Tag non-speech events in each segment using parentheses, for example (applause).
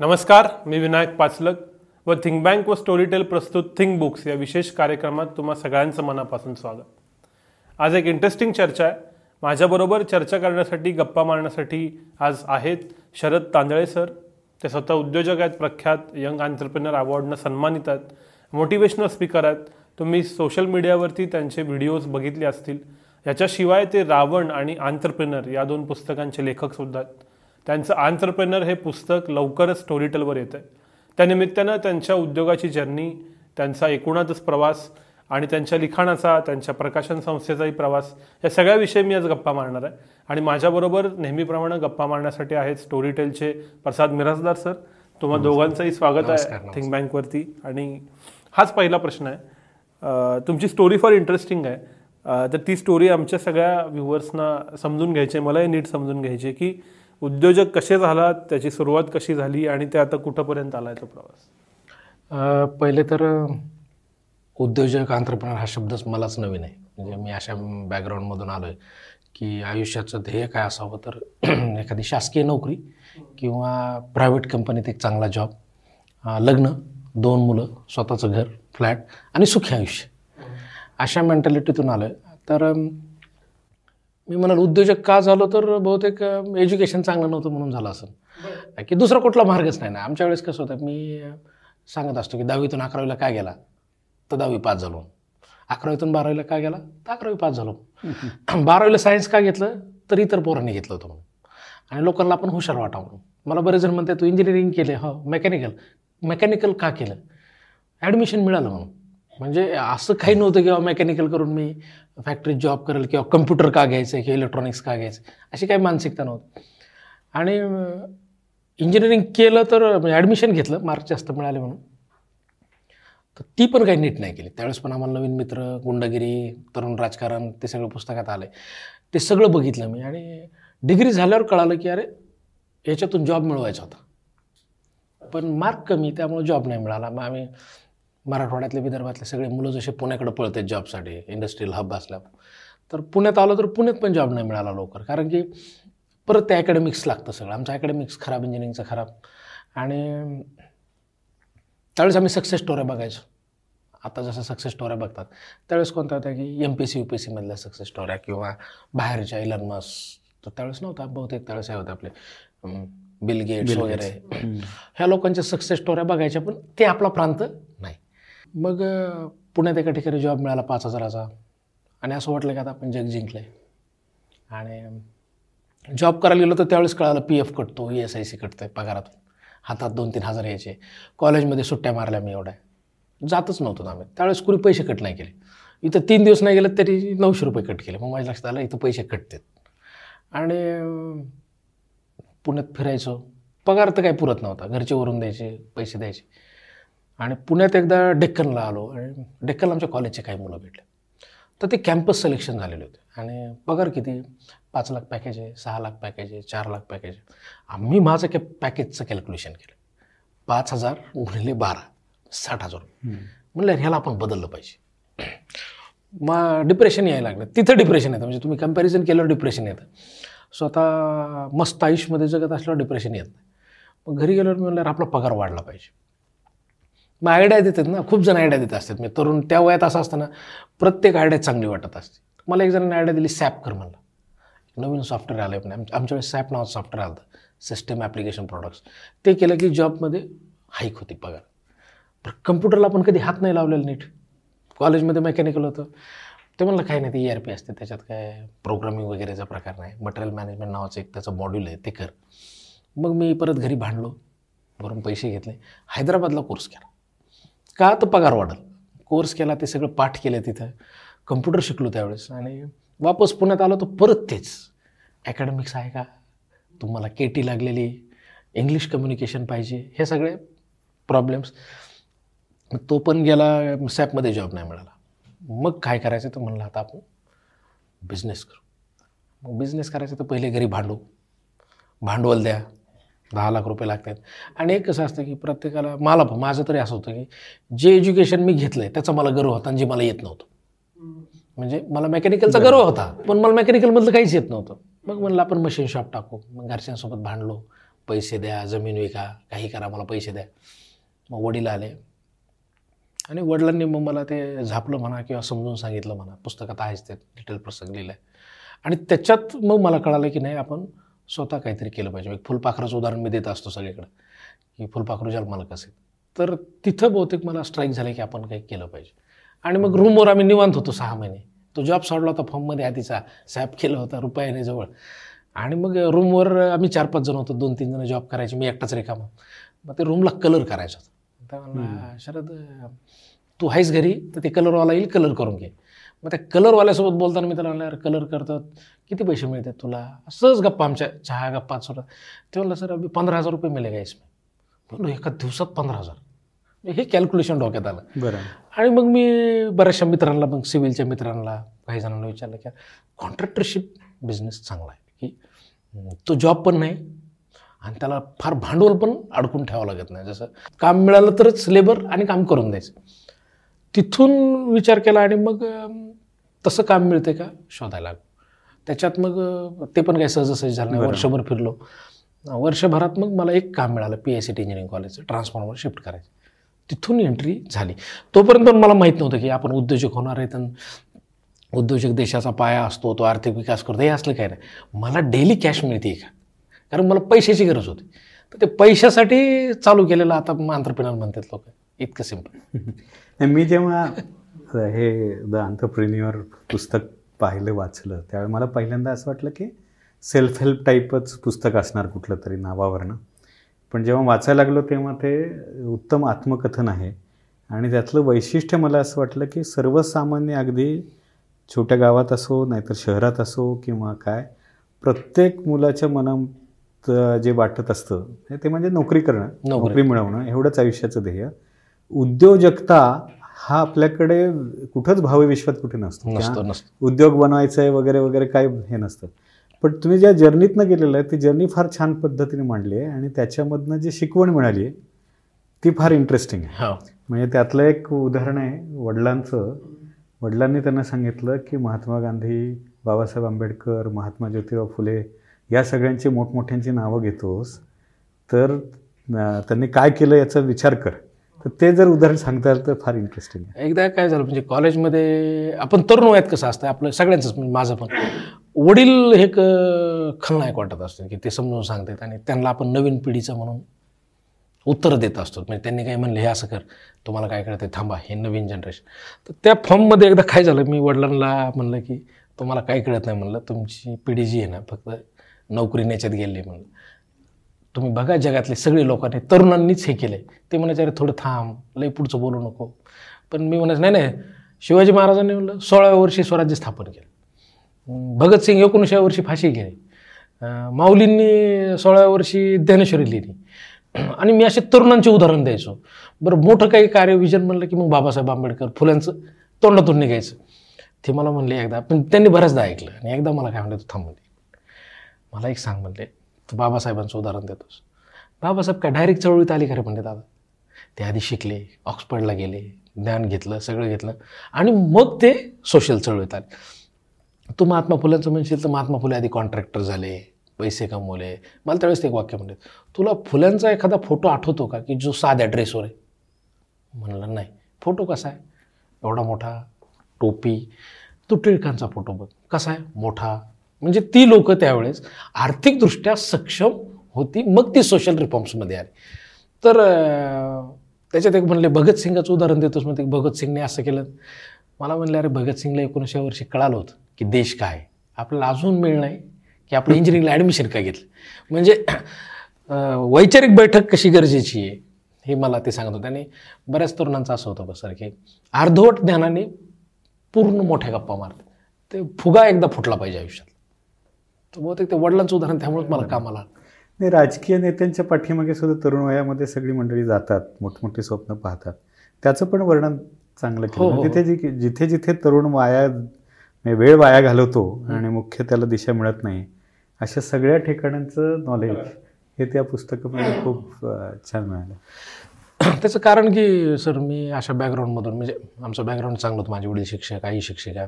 नमस्कार मी विनायक पाचलक व think bank व स्टोरीटेल प्रस्तुत थिंक बुक्स या विशेष कार्यक्रमात तुम्हा सगळ्यांचं मनापासून स्वागत. आज एक इंटरेस्टिंग चर्चा आहे. माझ्याबरोबर चर्चा करण्यासाठी गप्पा मारण्यासाठी आज आहेत शरद तांदळे सर. ते स्वतः उद्योजक आहेत प्रख्यात यंग आंतरप्रिनर अवॉर्डनं सन्मानित आहेत. मोटिवेशनल स्पीकर आहेत. तुम्ही सोशल मीडियावरती त्यांचे व्हिडिओज बघितले असतील. याच्याशिवाय ते रावण आणि आंतरप्रिनर या दोन पुस्तकांचे लेखकसुद्धा आहेत. त्यांचं आंतरप्रेनर हे पुस्तक लवकरच स्टोरीटेलवर येतं आहे त्यानिमित्तानं त्यांच्या उद्योगाची जर्नी त्यांचा एकूणातच प्रवास आणि त्यांच्या लिखाणाचा त्यांच्या प्रकाशन संस्थेचाही प्रवास या सगळ्याविषयी मी आज गप्पा मारणार आहे. आणि माझ्याबरोबर नेहमीप्रमाणे गप्पा मारण्यासाठी आहेत स्टोरीटेलचे प्रसाद मिराजदार सर. तुम्हा दोघांचंही स्वागत आहे थिंक बँकवरती आणि हाच पहिला प्रश्न आहे. तुमची स्टोरी फार इंटरेस्टिंग आहे. तर ती स्टोरी आमच्या सगळ्या व्ह्युअर्सना समजून घ्यायची आहे. मलाही नीट समजून घ्यायची आहे की उद्योजक कसे झाला त्याची सुरुवात कशी झाली आणि ते आता कुठंपर्यंत आलाय तो प्रवास? पहिले तर उद्योजक आंतरप्रनर हा शब्दच मलाच नवीन आहे. म्हणजे मी अशा बॅकग्राऊंडमधून आलो आहे की आयुष्याचं ध्येय काय असावं तर (clears throat) एखादी शासकीय नोकरी किंवा प्रायव्हेट कंपनीत एक चांगला जॉब लग्न दोन मुलं स्वतःचं घर फ्लॅट आणि सुखी आयुष्य. अशा मेंटॅलिटीतून आलो आहे तर मी म्हणाल उद्योजक का झालो तर बहुतेक एज्युकेशन चांगलं नव्हतं म्हणून झालं असं. की दुसरा कुठला मार्गच नाही ना. आमच्या वेळेस कसं होतं मी सांगत असतो की दहावीतून अकरावीला काय गेला? तर दहावी पास झालो. अकरावीतून बारावीला काय गेला? तर अकरावी पास झालो. (clears throat) बारावीला सायन्स का घेतलं? तर इतर पोरांनी घेतलं होतं म्हणून. आणि लोकांना आपण हुशार वाटावं. म्हणून मला बरेच जण म्हणतात तू इंजिनिअरिंग केले हो मेकॅनिकल मेकॅनिकल का केलं? ॲडमिशन मिळालं म्हणून. म्हणजे असं काही नव्हतं किंवा मेकॅनिकल करून मी फॅक्टरीत जॉब करेल किंवा कम्प्युटर का घ्यायचं किंवा इलेक्ट्रॉनिक्स का घ्यायचं अशी काही मानसिकता नव्हती. आणि इंजिनिअरिंग केलं तर म्हणजे ॲडमिशन घेतलं मार्क जास्त मिळाले म्हणून. तर ती पण काही नीट नाही केली. त्यावेळेस पण आम्हाला नवीन मित्र गुंडगिरी तरुण राजकारण ते सगळं पुस्तकात आलं ते सगळं बघितलं मी आणि डिग्री झाल्यावर कळालं की अरे याच्यातून जॉब मिळवायचा होता. पण मार्क कमी त्यामुळे जॉब नाही मिळाला. मग आम्ही मराठवाड्यातले विदर्भातले सगळे मुलं जसे पुण्याकडे पळतात जॉबसाठी इंडस्ट्रियल हब असल्या. तर पुण्यात आलो तर पुण्यात पण जॉब नाही मिळाला लवकर. कारण की परत ते ॲकॅडमिक्स लागतं सगळं. आमचं ॲकॅडमिक्स खराब इंजिनिअरिंगचं खराब. आणि त्यावेळेस आम्ही सक्सेस स्टोऱ्या बघायचो. आता जसं सक्सेस स्टोऱ्या बघतात. त्यावेळेस कोणत्या होत्या की M P C U P सीमधल्या success स्टोऱ्या किंवा बाहेरच्या इलन मस तर त्यावेळेस नव्हता. बहुतेक त्यावेळेस हे होते आपले बिल गेट्स वगैरे. ह्या लोकांच्या सक्सेस स्टोऱ्या बघायच्या. पण ते आपला प्रांत मग पुण्यात एका ठिकाणी जॉब मिळाला पाच हजाराचा. आणि असं वाटलं की आता आपण जग जिंकलं आहे आणि जॉब करायला गेलो तर त्यावेळेस कळालं पी एफ कटतो ई एस आय सी कटतं पगारातून. हातात दोन तीन हजार यायचे. कॉलेजमध्ये सुट्ट्या मारल्या मी एवढ्या. जातच नव्हतो आम्ही. त्यावेळेस कुणी पैसे कट नाही केले. इथं तीन दिवस नाही गेलं तरी नऊशे रुपये कट केले. मग माझ्या लक्षात आलं इथं पैसे कटतात. आणि पुण्यात फिरायचो. पगार तर काही पुरत नव्हता. घरचे वरून द्यायचे पैसे द्यायचे. आणि पुण्यात एकदा डेक्कनला आलो आणि डेक्कनला आमच्या कॉलेजचे काही मुलं भेटले. तर ते कॅम्पस सिलेक्शन झालेले होते. आणि पगार किती? पाच लाख पॅकेज आहे सहा लाख पॅकेज आहे चार लाख पॅकेज आहे. आम्ही माझं कॅ पॅकेजचं कॅल्क्युलेशन केलं. पाच हजार गुणिले बारा साठ हजार म्हणलं ह्याला आपण बदललं पाहिजे. (clears throat) मग डिप्रेशन यायला लागलं. तिथं डिप्रेशन येतं. म्हणजे तुम्ही कंपॅरिझन केल्यावर डिप्रेशन येतं. स्वतः मस्त आयुष्यमध्ये जगत असल्यावर डिप्रेशन येत नाही. मग घरी गेल्यावर मी म्हणलं आपला पगार वाढला पाहिजे. मग आयडिया देतात ना खूप जण आयडिया देत असतात. मी तरुण त्या वयात असं असतं ना प्रत्येक आयडिया चांगली वाटत असते. मला एक जणांनी आयडिया दिली सॅप कर म्हणलं. नवीन सॉफ्टवेअर आलं आहे आमच्याकडे सॅप नावाचं सॉफ्टवेअर आलं होतं. सिस्टम ॲप्लिकेशन प्रोडक्ट्स ते केलं की जॉबमध्ये हाईक होती पगार. पण कम्प्युटरला पण कधी हात नाही लावलेला नीट. कॉलेजमध्ये मेकॅनिकल होतं. ते म्हणलं काही नाही ते ई आर पी असते त्याच्यात काय प्रोग्रामिंग वगैरेचा प्रकार नाही. मटेरियल मॅनेजमेंट नावाचं एक त्याचं मॉड्यूल आहे ते कर. मग मी परत घरी भांडलो. भरून पैसे घेतले. हैदराबादला कोर्स केला. का तर पगार वाढल. कोर्स केला ते सगळं पाठ केलं तिथं. कम्प्युटर शिकलो त्यावेळेस. आणि वापस पुण्यात आलो तर परत तेच. ॲकॅडमिक्स आहे का? तुम्हाला के टी लागलेली. इंग्लिश कम्युनिकेशन पाहिजे. हे सगळे प्रॉब्लेम्स तो पण गेला सॅपमध्ये जॉब नाही मिळाला. मग काय करायचं? तर म्हणलं आता आपण बिझनेस करू. मग बिझनेस करायचं तर पहिले घरी भांडू. भांडवल द्या. दहा लाख रुपये लागतात आणि एक कसं असतं की प्रत्येकाला मला माझं तरी असं होतं की जे एज्युकेशन मी घेतलं आहे त्याचा मला गर्व होता आणि जे मला येत नव्हतं. म्हणजे मला मेकॅनिकलचा गर्व होता पण मला मेकॅनिकलमधलं काहीच येत नव्हतं. मग म्हणलं आपण मशीन शॉप टाकू. मग घरच्यांसोबत भांडलो. पैसे द्या जमीन विका काही करा मला पैसे द्या. मग वडील आले. आणि वडिलांनी मग मला ते झापलं म्हणा किंवा समजून सांगितलं म्हणा. पुस्तकात आहेच ते डिटेल प्रसंग लिहिलं आहे आणि त्याच्यात मग मला कळालं की नाही आपण स्वतः काहीतरी केलं पाहिजे. एक फुलपाखराचं उदाहरण मी देत असतो सगळीकडं. की फुलपाखरू जन्माला कसे तर तिथं बहुतेक मला स्ट्राईक झालं की आपण काही केलं पाहिजे. आणि मग रूमवर आम्ही निवांत होतो सहा महिने. तो जॉब सोडला होता फॉर्ममध्ये आधीचा सॅप केला होता रुपयाने जवळ आणि मग रूमवर आम्ही चार पाच जण होतो दोन तीन जण जॉब करायचे मी एकटाच रिकामा. मग ते रूमला कलर करायचा होता. तर म्हणला शरद तू आहेस घरी तर ते कलरवाला येईल कलर करून घे. मग त्या कलरवाल्यासोबत बोलताना मी त्याला म्हणलं यार कलर करतात. किती पैसे मिळतात तुला? सहज गप्पा आमच्या चहा गप्पा सोडा ते म्हणलं सर अभि पंधरा हजार रुपये मिळेगा इसमें बोललो एका दिवसात पंधरा हजार. हे कॅल्क्युलेशन डोक्यात आलं. बरं. आणि मग मी बऱ्याचशा मित्रांना मग सिव्हिलच्या मित्रांना काही जणांना विचारलं की कॉन्ट्रॅक्टरशिप बिझनेस चांगला आहे. की तो जॉब पण नाही आणि त्याला फार भांडवल पण अडकून ठेवावं लागत नाही. जसं काम मिळालं तरच लेबर आणि काम करून द्यायचं. तिथून विचार केला आणि मग तसं काम मिळते का? शोधायला लागलो. त्याच्यात मग ते पण काही सहजासहजी झालं नाही. वर्षभर फिरलो. वर्षभरात मग मला एक काम मिळालं P S C T engineering कॉलेजचं ट्रान्सफॉर्मर शिफ्ट करायचं. तिथून एंट्री झाली. तोपर्यंत पण मला माहीत नव्हतं की आपण उद्योजक होणार आहेत आणि उद्योजक देशाचा पाया असतो तो आर्थिक विकास करतो हे असलं काय नाही. मला डेली कॅश मिळते का? कारण मला पैशाची गरज होती. तर ते पैशासाठी चालू केलेलं आता आंतरप्रिनर म्हणतात लोक. इतकं सिंपल (laughs) मी जेव्हा हे द आंतरप्रिन्युअर पुस्तक पाहिलं वाचलं. त्यावेळी मला पहिल्यांदा असं वाटलं की सेल्फ हेल्प टाईपच पुस्तक असणार कुठलं तरी नावावरनं. पण जेव्हा वाचायला लागलो तेव्हा ते उत्तम आत्मकथन आहे. आणि त्यातलं वैशिष्ट्य मला असं वाटलं की सर्वसामान्य अगदी छोट्या गावात असो नाहीतर शहरात असो किंवा काय प्रत्येक मुलाच्या मनात जे वाटत असतं ते म्हणजे नोकरी करणं. नोकरी मिळवणं एवढंच आयुष्याचं ध्येय. उद्योजकता हा आपल्याकडे कुठंच भावी विश्वात कुठे नसतो. उद्योग बनवायचा आहे वगैरे वगैरे काय हे नसतं. पण तुम्ही ज्या जर्नीतनं गेलेलं आहे ती जर्नी फार छान पद्धतीने मांडली आहे आणि त्याच्यामधनं जी शिकवण मिळाली आहे ती फार इंटरेस्टिंग आहे. हो. म्हणजे त्यातलं एक उदाहरण आहे वडिलांचं. वडिलांनी त्यांना सांगितलं की महात्मा गांधी बाबासाहेब आंबेडकर महात्मा ज्योतिराव फुले या सगळ्यांची मोठमोठ्यांची नावं घेतोस. तर त्यांनी काय केलं याचा विचार कर. तर ते जर उदाहरण सांगताल तर फार इंटरेस्टिंग आहे. एकदा काय झालं म्हणजे कॉलेजमध्ये आपण तरुण वयात कसं असतं आपलं सगळ्यांचंच म्हणजे माझं पण. वडील हे क खलनायक वाटत असतं की ते समजून सांगतात आणि त्यांना आपण नवीन पिढीचं म्हणून उत्तरं देत असतो. म्हणजे त्यांनी काही म्हणलं हे असं कर तुम्हाला काय करते थांबा हे नवीन जनरेशन तर त्या फॉर्ममध्ये एकदा काय झालं मी वडिलांना म्हणलं की तुम्हाला काही कळत नाही म्हणलं तुमची पिढी जी आहे ना फक्त नोकरी याच्यात गेली म्हणलं. तुम्ही बघा जगातले सगळे लोकांनी तरुणांनीच हे केलं आहे ते म्हणायचे अरे थोडं थांब लई पुढचं बोलू नको. पण मी म्हणायचं नाही नाही शिवाजी महाराजांनी म्हणलं सोळाव्या वर्षी स्वराज्य स्थापन केलं. भगतसिंग एकोणीसाव्या वर्षी फाशी गेली. माऊलींनी सोळाव्या वर्षी ज्ञानेश्वरी लिहिली. आणि मी असे तरुणांचे उदाहरण द्यायचो. बरं मोठं काही कार्यविजन म्हणलं की मग बाबासाहेब आंबेडकर फुलांचं तोंडातून निघायचं. ते मला म्हणले एकदा पण त्यांनी बऱ्याचदा ऐकलं. आणि एकदा मला काय म्हणलं तू थांब मला एक सांग म्हणले तू बाबासाहेबांचं उदाहरण देतोस. बाबासाहेब काय डायरेक्ट चळवळीत आली खरे म्हणले दादा. ते आधी शिकले ऑक्सफर्डला गेले ज्ञान घेतलं सगळं घेतलं आणि मग ते सोशल चळवळीत आले. तू महात्मा फुल्यांचं म्हणशील तर महात्मा फुले आधी कॉन्ट्रॅक्टर झाले पैसे कमवले. मला त्यावेळेस ते एक वाक्य म्हणले तुला फुल्यांचा एखादा फोटो आठवतो का? की जो साध्या ड्रेसवर आहे? म्हणलं नाही. फोटो कसा आहे? एवढा मोठा टोपी. तो टिळकांचा फोटो बघ. कसा आहे? मोठा. म्हणजे ती लोक त्यावेळेस आर्थिकदृष्ट्या सक्षम होती. मग ती सोशल रिफॉर्म्समध्ये आली. तर त्याच्यात एक म्हणले भगतसिंगाचं उदाहरण देतोच म्हणते भगतसिंगने असं केलं. मला म्हणलं अरे भगतसिंगला एकोणीसशे वर्षी कळालं होतं की देश काय आपल्याला अजून मिळ नाही की आपण इंजिनिअरिंगला ॲडमिशन का घेतलं? म्हणजे वैचारिक बैठक कशी गरजेची आहे हे मला ते सांगत होते. आणि बऱ्याच तरुणांचं असं होतं बस की अर्धवट ज्ञानाने पूर्ण मोठ्या गप्पा मारतात. ते फुगा एकदा फुटला पाहिजे आयुष्यात. तर बहुतेक ते वडिलांचं उदाहरण त्यामुळेच मला कामाला. नाही राजकीय नेत्यांच्या पाठीमागे सुद्धा तरुण वयामध्ये सगळी मंडळी जातात मोठमोठी स्वप्न पाहतात. त्याचं पण वर्णन चांगलं हो, केलं. हो, तिथे जी जिथे जिथे तरुण वाया म्हणजे वेळ वाया घालवतो आणि मुख्य त्याला दिशा मिळत नाही अशा सगळ्या ठिकाणांचं नॉलेज हे त्या पुस्तकामध्ये खूप छान मिळालं. (clears throat) त्याचं कारण की सर मी अशा बॅकग्राऊंडमधून म्हणजे आमचं बॅकग्राऊंड चांगलं होतं. माझे वडील शिक्षक आई शिक्षिका.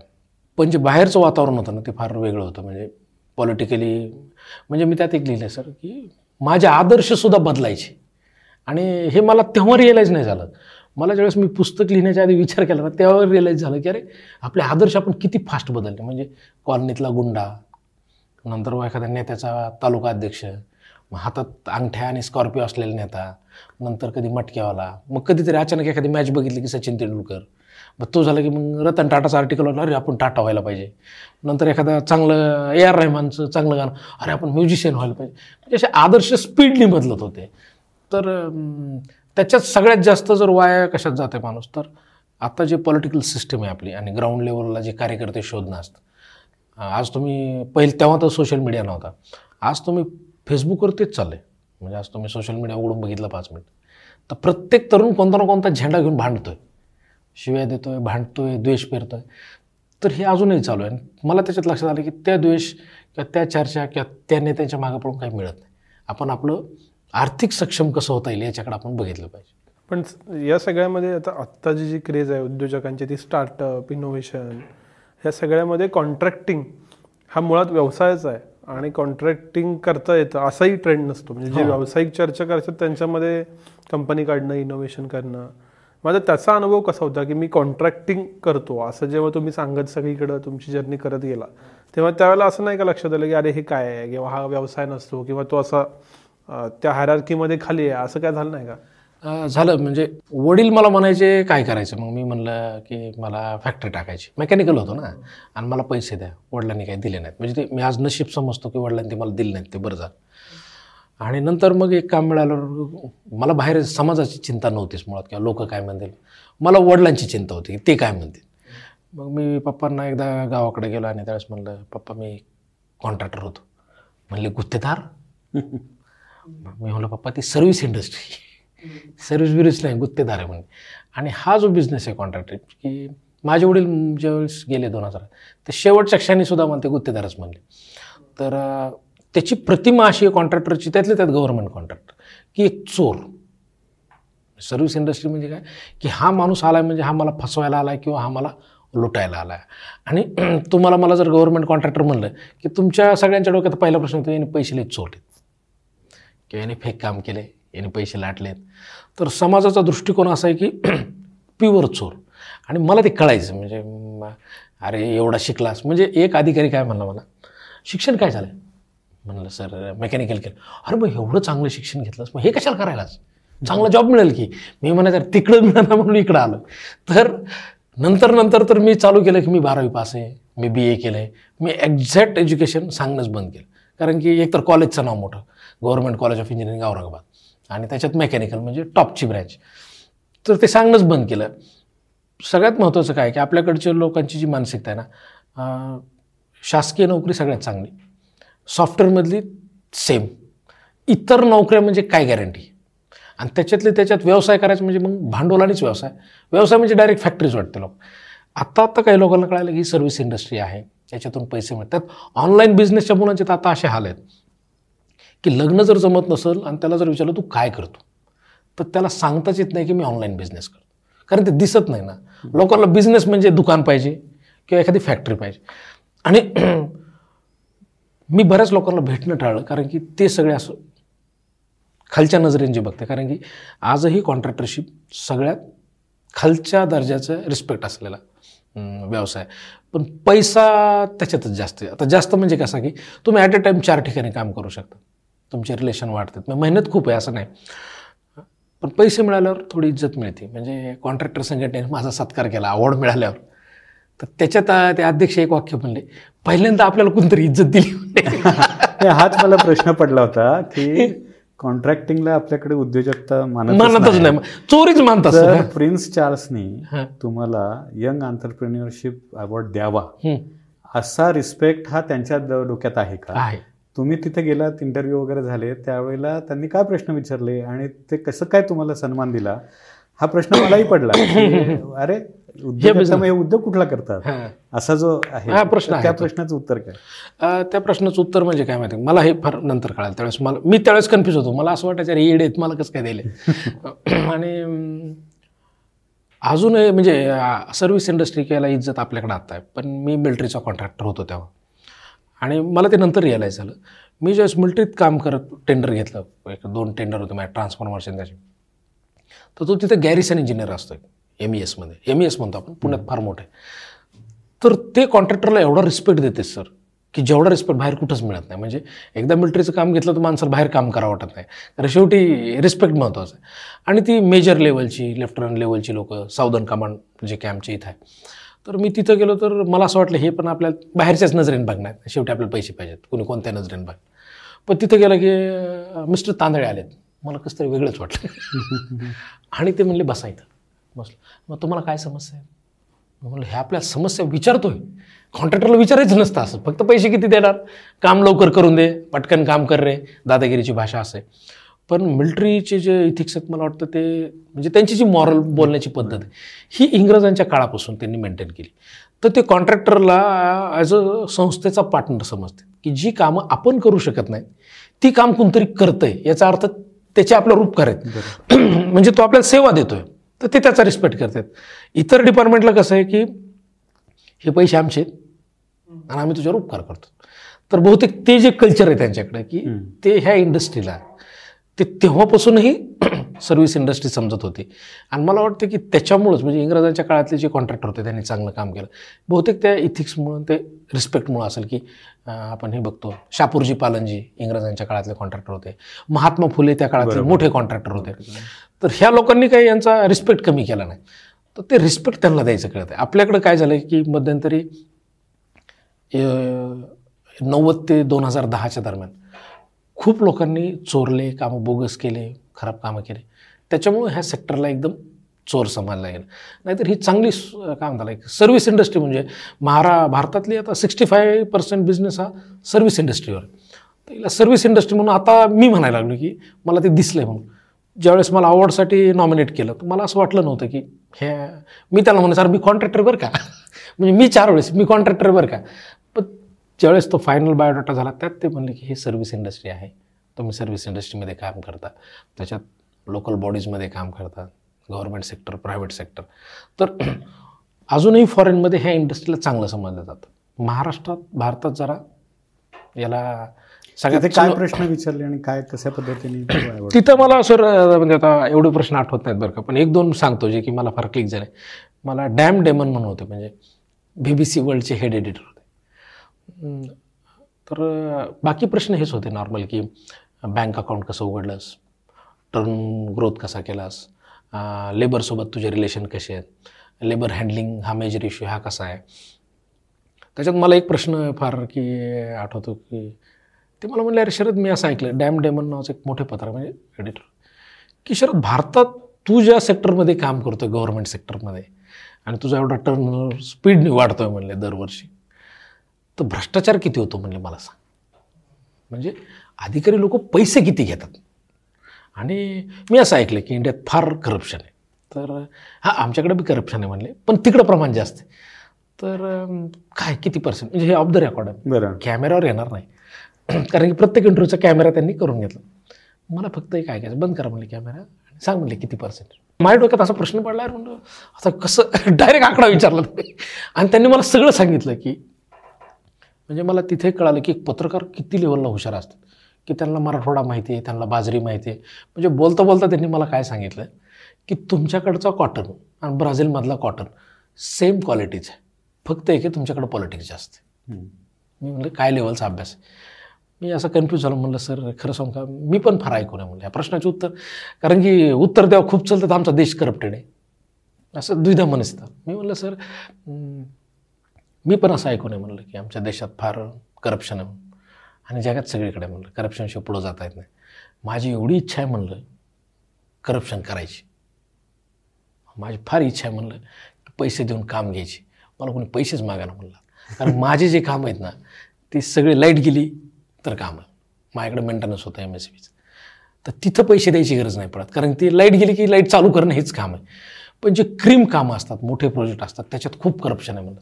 पण जे बाहेरचं वातावरण होतं ना ते फार वेगळं होतं. म्हणजे पॉलिटिकली म्हणजे मी त्यात एक लिहिलं सर की माझे आदर्शसुद्धा बदलायचे. आणि हे मला तेव्हा रिअलाईज नाही झालं. मला ज्यावेळेस मी पुस्तक लिहिण्याच्या आधी विचार केला ना तेव्हा रिअलाईज झालं की अरे आपले आदर्श आपण किती फास्ट बदलले. म्हणजे कॉलनीतला गुंडा नंतर व एखाद्या नेत्याचा तालुका अध्यक्ष मग हातात अंगठ्या आणि स्कॉर्पिओ असलेला नेता नंतर कधी मटक्यावाला मग कधीतरी अचानक एखादी मॅच बघितली की सचिन तेंडुलकर मग तो झाला की मग रतन टाटाचा आर्टिकल होतं अरे आपण टाटा व्हायला पाहिजे. नंतर एखादा चांगलं ए आर रहमानचं चांगलं गाणं अरे आपण म्युझिशियन व्हायला पाहिजे. म्हणजे असे आदर्श स्पीडली बदलत होते. तर त्याच्यात सगळ्यात जास्त जर वाया कशात जाते माणूस तर आता जे पॉलिटिकल सिस्टम आहे आपली आणि ग्राउंड लेवलला जे कार्यकर्ते शोधणं असतं. आज तुम्ही पहिले तेव्हा तर सोशल मीडिया नव्हता. आज तुम्ही फेसबुकवर तेच चाललंय. म्हणजे आज तुम्ही सोशल मीडिया उघडून बघितलं पाच मिनिट तर प्रत्येक तरुण कोणता ना कोणता झेंडा घेऊन भांडतोय. शिव्या देतोय भांडतोय द्वेष पेरतोय. तर हे अजूनही चालू आहे. मला त्याच्यात लक्षात आलं की त्या द्वेष किंवा त्या चर्चा किंवा त्या नेत्यांच्या मागे पडून काही मिळत नाही. आपण आपलं आर्थिक सक्षम कसं होता येईल याच्याकडे आपण बघितलं पाहिजे. पण या सगळ्यामध्ये आता आत्ताची जी क्रेज आहे उद्योजकांची ती स्टार्टअप इनोव्हेशन ह्या सगळ्यामध्ये कॉन्ट्रॅक्टिंग हा मुळात व्यवसायच आहे आणि कॉन्ट्रॅक्टिंग करता येतं असाही ट्रेंड नसतो. म्हणजे जे व्यावसायिक चर्चा करतात त्यांच्यामध्ये कंपनी काढणं इनोव्हेशन करणं माझा त्याचा अनुभव कसा होता की मी कॉन्ट्रॅक्टिंग करतो. असं जेव्हा तुम्ही सांगत सगळीकडं तुमची जर्नी करत गेला तेव्हा त्यावेळेला असं नाही का लक्षात आलं की अरे हे काय आहे? किंवा हा व्यवसाय नसतो किंवा तो असा त्या हायरार्कीमध्ये खाली आहे. असं काय झालं नाही का? झालं. म्हणजे वडील मला म्हणायचे काय करायचं? मग मी म्हणलं की मला फॅक्टरी टाकायची. मेकॅनिकल होतो ना. आणि मला पैसे द्या. वडिलांनी काही दिले नाहीत. म्हणजे ते मी आज नशीब समजतो की वडिलांनी ते मला दिले नाहीत. ते बरं झालं. आणि नंतर मग एक काम मिळालं मला बाहेर समाजाची चिंता नव्हतीच मुळात किंवा लोक काय म्हणतील. मला वडिलांची चिंता होती ते काय म्हणतील. मग मी पप्पांना एकदा गावाकडे गेलो आणि त्यावेळेस म्हणलं पप्पा मी कॉन्ट्रॅक्टर होतो. म्हणले गुत्तेदार? (laughs) मी म्हणलं पप्पा ती सर्व्हिस इंडस्ट्री. (laughs) सर्व्हिस बिर्व्हिस नाही गुत्तेदार आहे म्हणे आणि हा जो बिझनेस आहे कॉन्ट्रॅक्टर की माझे वडील ज्यावेळेस गेले दोन हजार तर शेवटच्या क्षणी सुद्धा मला गुत्तेदारच म्हणले. तर त्याची प्रतिमा अशी आहे कॉन्ट्रॅक्टरची त्यातले त्यात गव्हर्नमेंट कॉन्ट्रॅक्टर की एक चोर. सर्व्हिस इंडस्ट्री म्हणजे काय? की हा माणूस आला आहे म्हणजे हा मला फसवायला आला आहे किंवा हा मला लुटायला आला आहे आणि (clears throat) तुम्हाला मला जर गव्हर्नमेंट कॉन्ट्रॅक्टर म्हणलं की तुमच्या सगळ्यांच्या डोक्यात पहिला प्रश्न होतो याने पैसे लिहित चोरलेत किंवा याने फेक काम केले याने पैसे लाटलेत. तर समाजाचा दृष्टिकोन असा आहे की (clears throat) प्युअर चोर. आणि मला ते कळायचं म्हणजे अरे एवढा शिकलास. म्हणजे एक अधिकारी काय म्हणला मला? शिक्षण काय झालं म्हणलं सर मेकॅनिकल केलं. अरे मग एवढं चांगलं शिक्षण घेतलंस मग हे कशाला करायलाच चांगला जॉब मिळेल की. मी म्हणायचं तिकडं मिळालं म्हणून इकडं आलं. तर नंतर नंतर तर मी चालू केलं की मी बारावी पास आहे मी बी ए केलं आहे मी एक्झॅक्ट एज्युकेशन सांगणंच बंद केलं. कारण की एकतर कॉलेजचं नाव मोठं government college of engineering Aurangabad. आणि त्याच्यात मेकॅनिकल म्हणजे टॉपची ब्रँच तर ते सांगणंच बंद केलं. सगळ्यात महत्त्वाचं काय की आपल्याकडच्या लोकांची जी मानसिकता आहे ना शासकीय नोकरी सगळ्यात चांगली. सॉफ्टवेअरमधली सेम इतर नोकऱ्या म्हणजे काय गॅरंटी आणि त्याच्यातले त्याच्यात व्यवसाय करायचा म्हणजे मग भांडवलानेच व्यवसाय. व्यवसाय म्हणजे डायरेक्ट फॅक्टरीज वाटते लोक. आत्ता आत्ता काही लोकांना कळालं की ही सर्व्हिस इंडस्ट्री आहे त्याच्यातून पैसे मिळतात. ऑनलाईन बिझनेसच्या मुलांचे तर आता असे हाल आहेत. की लग्न जर जमत नसेल आणि त्याला जर विचारलं तू काय करतो? तर त्याला सांगताच येत नाही की मी ऑनलाईन बिझनेस करतो. कारण ते दिसत नाही ना. लोकांना बिझनेस म्हणजे दुकान पाहिजे किंवा एखादी फॅक्टरी पाहिजे. आणि (clears throat) मी बऱ्याच लोकांना भेटणं टाळलं कारण की ते सगळे असं खालच्या नजरेने जे बघते कारण की आजही कॉन्ट्रॅक्टरशिप सगळ्यात खालच्या दर्जाचं रिस्पेक्ट असलेला व्यवसाय पण पैसा त्याच्यातच जास्त आहे. आता जास्त म्हणजे कसा की तुम्ही ॲट अ टाईम चार ठिकाणी काम करू शकता. तुमचे रिलेशन वाढतात. मग मेहनत खूप आहे असं नाही. पण पैसे मिळाल्यावर थोडी इज्जत मिळते. म्हणजे कॉन्ट्रॅक्टर संघटनेने माझा सत्कार केला अवॉर्ड मिळाल्यावर. तर त्याच्यात ते अध्यक्ष एक वाक्य म्हणले पहिल्यांदा आपल्याला कोणतरी इज्जत दिली. (laughs) हाच मला प्रश्न पडला होता की कॉन्ट्रॅक्टिंगला आपल्याकडे उद्योजकता मानतच नाही. चोरीच मानतात. प्रिन्स चार्ल्सनी. तुम्हाला यंग आंतरप्रिन्युअरशिप अवॉर्ड द्यावा असा रिस्पेक्ट हा त्यांच्या डोक्यात आहे का? तुम्ही तिथे गेलात इंटरव्ह्यू वगैरे झाले त्यावेळेला त्यांनी काय प्रश्न विचारले आणि ते कसं काय तुम्हाला सन्मान दिला? हा प्रश्न मलाही पडला (coughs) अरे उद्योग उद्योग कुठला करतात? हां. असा जो आहे हा प्रश्न त्या. प्रश्नाचं उत्तर काय? त्या प्रश्नाचं उत्तर म्हणजे काय माहिती मला हे फार नंतर कळालं त्यावेळेस. मला मी त्यावेळेस कन्फ्यूज होतो. मला असं वाटायचं अरे येडे आहेत मला कसं काय दिले? (laughs) आणि अं, अजूनही म्हणजे सर्व्हिस इंडस्ट्री केला इज्जत आपल्याकडे आता आहे. पण मी मिलिटरीचा कॉन्ट्रॅक्टर होतो तेव्हा. आणि मला ते नंतर रिअलाईज झालं. मी ज्यावेळेस मिलिटरीत काम करत टेंडर घेतलं एक दोन टेंडर होते माझ्या ट्रान्सफॉर्मर्शन त्याचे. तर तो तिथे गॅरिसन इंजिनियर असतो एम ई एसमध्ये एम ई एस म्हणतो आपण. पुण्यात फार मोठं आहे. तर ते कॉन्ट्रॅक्टरला एवढा रिस्पेक्ट देते सर की जेवढा रिस्पेक्ट बाहेर कुठंच मिळत नाही. म्हणजे एकदा मिलिटरीचं काम घेतलं तर माणसाला बाहेर काम करावं वाटत नाही. कारण शेवटी रिस्पेक्ट महत्त्वाचं आहे. आणि ती मेजर लेवलची लेफ्टनंट लेवलची लोक साऊदर्न कमांड जे की आमच्या इथं आहे. तर मी तिथं गेलो तर मला असं वाटलं हे पण आपल्याला बाहेरच्याच नजरेने बघणार शेवटी आपल्याला पैसे पाहिजेत. कोणी कोणत्या नजरेने बघ पण तिथं गेलं की मिस्टर तांदळे आलेत. मला कसं तरी वेगळंच वाटलं. (laughs) आणि ते म्हणले बसा इथं. बसलं. मग तुम्हाला काय समस्या आहे? मग म्हणलं ह्या आपल्या समस्या विचारतोय. कॉन्ट्रॅक्टरला विचारायचं नसतं असं. फक्त पैसे किती देणार? काम लवकर करून दे. पटकन काम कर रे. दादागिरीची भाषा असे पण मिलिटरीचे जे इथिक्स आहेत मला वाटतं ते म्हणजे त्यांची जी मॉरल बोलण्याची पद्धत आहे ही इंग्रजांच्या काळापासून त्यांनी मेंटेन केली. तर ते कॉन्ट्रॅक्टरला ॲज अ संस्थेचा पार्टनर समजते. की जी कामं आपण करू शकत नाही ती काम कोणतरी करतंय याचा अर्थ त्याचे आपल्यावर उपकार आहेत. (clears throat) म्हणजे तो आपल्याला सेवा देतोय. तर ते त्याचा रिस्पेक्ट करतात. इतर डिपार्टमेंटला कसं आहे की हे पैसे आमचे आणि आम्ही तुझ्यावर उपकार करतो. तर बहुतेक ते जे कल्चर आहे त्यांच्याकडे की ते ह्या इंडस्ट्रीला ते तेव्हापासूनही (clears throat) सर्व्हिस इंडस्ट्री समजत होती. आणि मला वाटतं की त्याच्यामुळंच म्हणजे इंग्रजांच्या काळातले जे कॉन्ट्रॅक्टर होते त्यांनी चांगलं काम केलं. बहुतेक त्या इथिक्समुळं ते रिस्पेक्टमुळं असेल की आपण हे बघतो. शापूरजी पालनजी इंग्रजांच्या काळातले कॉन्ट्रॅक्टर होते. महात्मा फुले त्या काळातले मोठे कॉन्ट्रॅक्टर होते. तर ह्या लोकांनी काही यांचा रिस्पेक्ट कमी केला नाही. तर ते रिस्पेक्ट त्यांना द्यायचं कळत आहे आपल्याकडे काय झालं की मध्यंतरी नव्वद ते दोन हजार दहाच्या दरम्यान खूप लोकांनी चोरले कामं बोगस केले खराब कामं केले. त्याच्यामुळे ह्या सेक्टरला एकदम चोर समजला गेला नाहीतर ही चांगली स- काय म्हणता एक सर्व्हिस इंडस्ट्री म्हणजे महारा भारतातली आता सिक्स्टी फाय पर्सेंट बिझनेस हा सर्व्हिस इंडस्ट्रीवर तर हिला सर्व्हिस इंडस्ट्री म्हणून आता मी म्हणायला लागलो की मला ते दिसलं आहे म्हणून. ज्यावेळेस मला अवॉर्डसाठी नॉमिनेट केलं तर मला असं वाटलं नव्हतं की हे मी त्याला म्हणे सर मी कॉन्ट्रॅक्टर बरं का? (laughs) म्हणजे मी चार वेळेस मी कॉन्ट्रॅक्टर बरं का? पण ज्यावेळेस तो फायनल बायोडाटा झाला त्यात ते म्हणले की हे सर्व्हिस इंडस्ट्री आहे. तुम्ही सर्व्हिस इंडस्ट्रीमध्ये काम करता. त्याच्यात लोकल बॉडीजमध्ये काम करता. गव्हर्मेंट सेक्टर प्रायव्हेट सेक्टर तर (clears throat) अजूनही फॉरेनमध्ये ह्या इंडस्ट्रीला चांगलं समजलं जातं. महाराष्ट्रात भारतात जरा याला सगळ्यात काय प्रश्न विचारले आणि काय कशा पद्धतीने तिथं मला सर म्हणजे आता एवढे प्रश्न आठवत नाहीत बरं का पण एक दोन सांगतो जे की मला फार क्लिक झाले. मला डॅम डेमन म्हणून होते म्हणजे बी बी सी वर्ल्डचे हेड एडिटर होते. तर बाकी प्रश्न हेच होते नॉर्मल की बँक अकाउंट कसं उघडलंस टर्न ग्रोथ कसा केलास लेबरसोबत तुझे रिलेशन कसे आहेत लेबर हँडलिंग हा मेजर इश्यू हा कसा आहे. त्याच्यात मला एक प्रश्न फार की आठवतो की ते मला म्हणले अरे शरद मी असं ऐकलं डॅम डेमन नावाचं एक मोठे पत्र म्हणजे एडिटर की शरद भारतात तू ज्या सेक्टरमध्ये काम करतोय गव्हर्नमेंट सेक्टरमध्ये आणि तुझा एवढा टर्न स्पीडने वाढतोय म्हणले दरवर्षी तर भ्रष्टाचार किती होतो म्हणले मला सांग. म्हणजे अधिकारी लोक पैसे किती घेतात. आणि मी असं ऐकलं की इंडियात फार करप्शन आहे. तर हां आमच्याकडे बी करप्शन आहे म्हणले पण तिकडं प्रमाण जास्त आहे. तर काय किती पर्सेंट म्हणजे हे ऑफ द रेकॉर्ड आहे. कॅमेऱ्यावर येणार नाही. (clears throat) कारण की प्रत्येक इंटरव्ह्यूचा कॅमेरा त्यांनी करून घेतला. मला फक्त एक ऐकायचं बंद करा म्हणले कॅमेरा आणि सांग म्हणले किती पर्सेंट माझ्या डोक्यात असा प्रश्न पडला यार म्हणलं आता कसं (laughs) डायरेक्ट आकडा विचारला. आणि त्यांनी मला सगळं सांगितलं की म्हणजे मला तिथे कळालं की एक पत्रकार किती लेवलला हुशार असतात की त्यांना मराठवाडा माहिती आहे त्यांना बाजरी माहिती आहे. म्हणजे बोलता बोलता त्यांनी मला काय सांगितलं की तुमच्याकडचा कॉटन आणि ब्राझीलमधला कॉटन सेम क्वालिटीच आहे. फक्त एक आहे तुमच्याकडे पॉलिटिक्स जास्त आहे. मी म्हणलं काय लेवलचा अभ्यास आहे? मी असं कन्फ्यूज झालो म्हणलं सर खरं सांगू का? मी पण फार ऐकू नये म्हणलं. या प्रश्नाचे उत्तर कारण की उत्तर द्यावं खूप चालतं तर आमचा देश करप्टेड आहे. असं द्विधा मनसतं मी म्हणलं सर मी पण असं ऐकू नये म्हणलं की आमच्या देशात फार करप्शन आहे. आणि जगात सगळीकडे म्हणलं करप्शनशिवाय पुढं जाता येत नाही. माझी एवढी इच्छा आहे म्हणलं करप्शन करायची. माझी फार इच्छा आहे म्हणलं की पैसे देऊन काम घ्यायची. मला कोणी पैसेच मागा ना म्हणलं. कारण माझे जे काम आहेत ना ते सगळे लाइट गेली तर काम आहे माझ्याकडे मेंटेनन्स होतं एम एस बीचं तर तिथं पैसे द्यायची गरज नाही पडत. कारण ती लाइट गेली की लाइट चालू करणं हेच काम आहे. पण जे क्रीम कामं असतात मोठे प्रोजेक्ट असतात त्याच्यात खूप करप्शन आहे म्हणलं.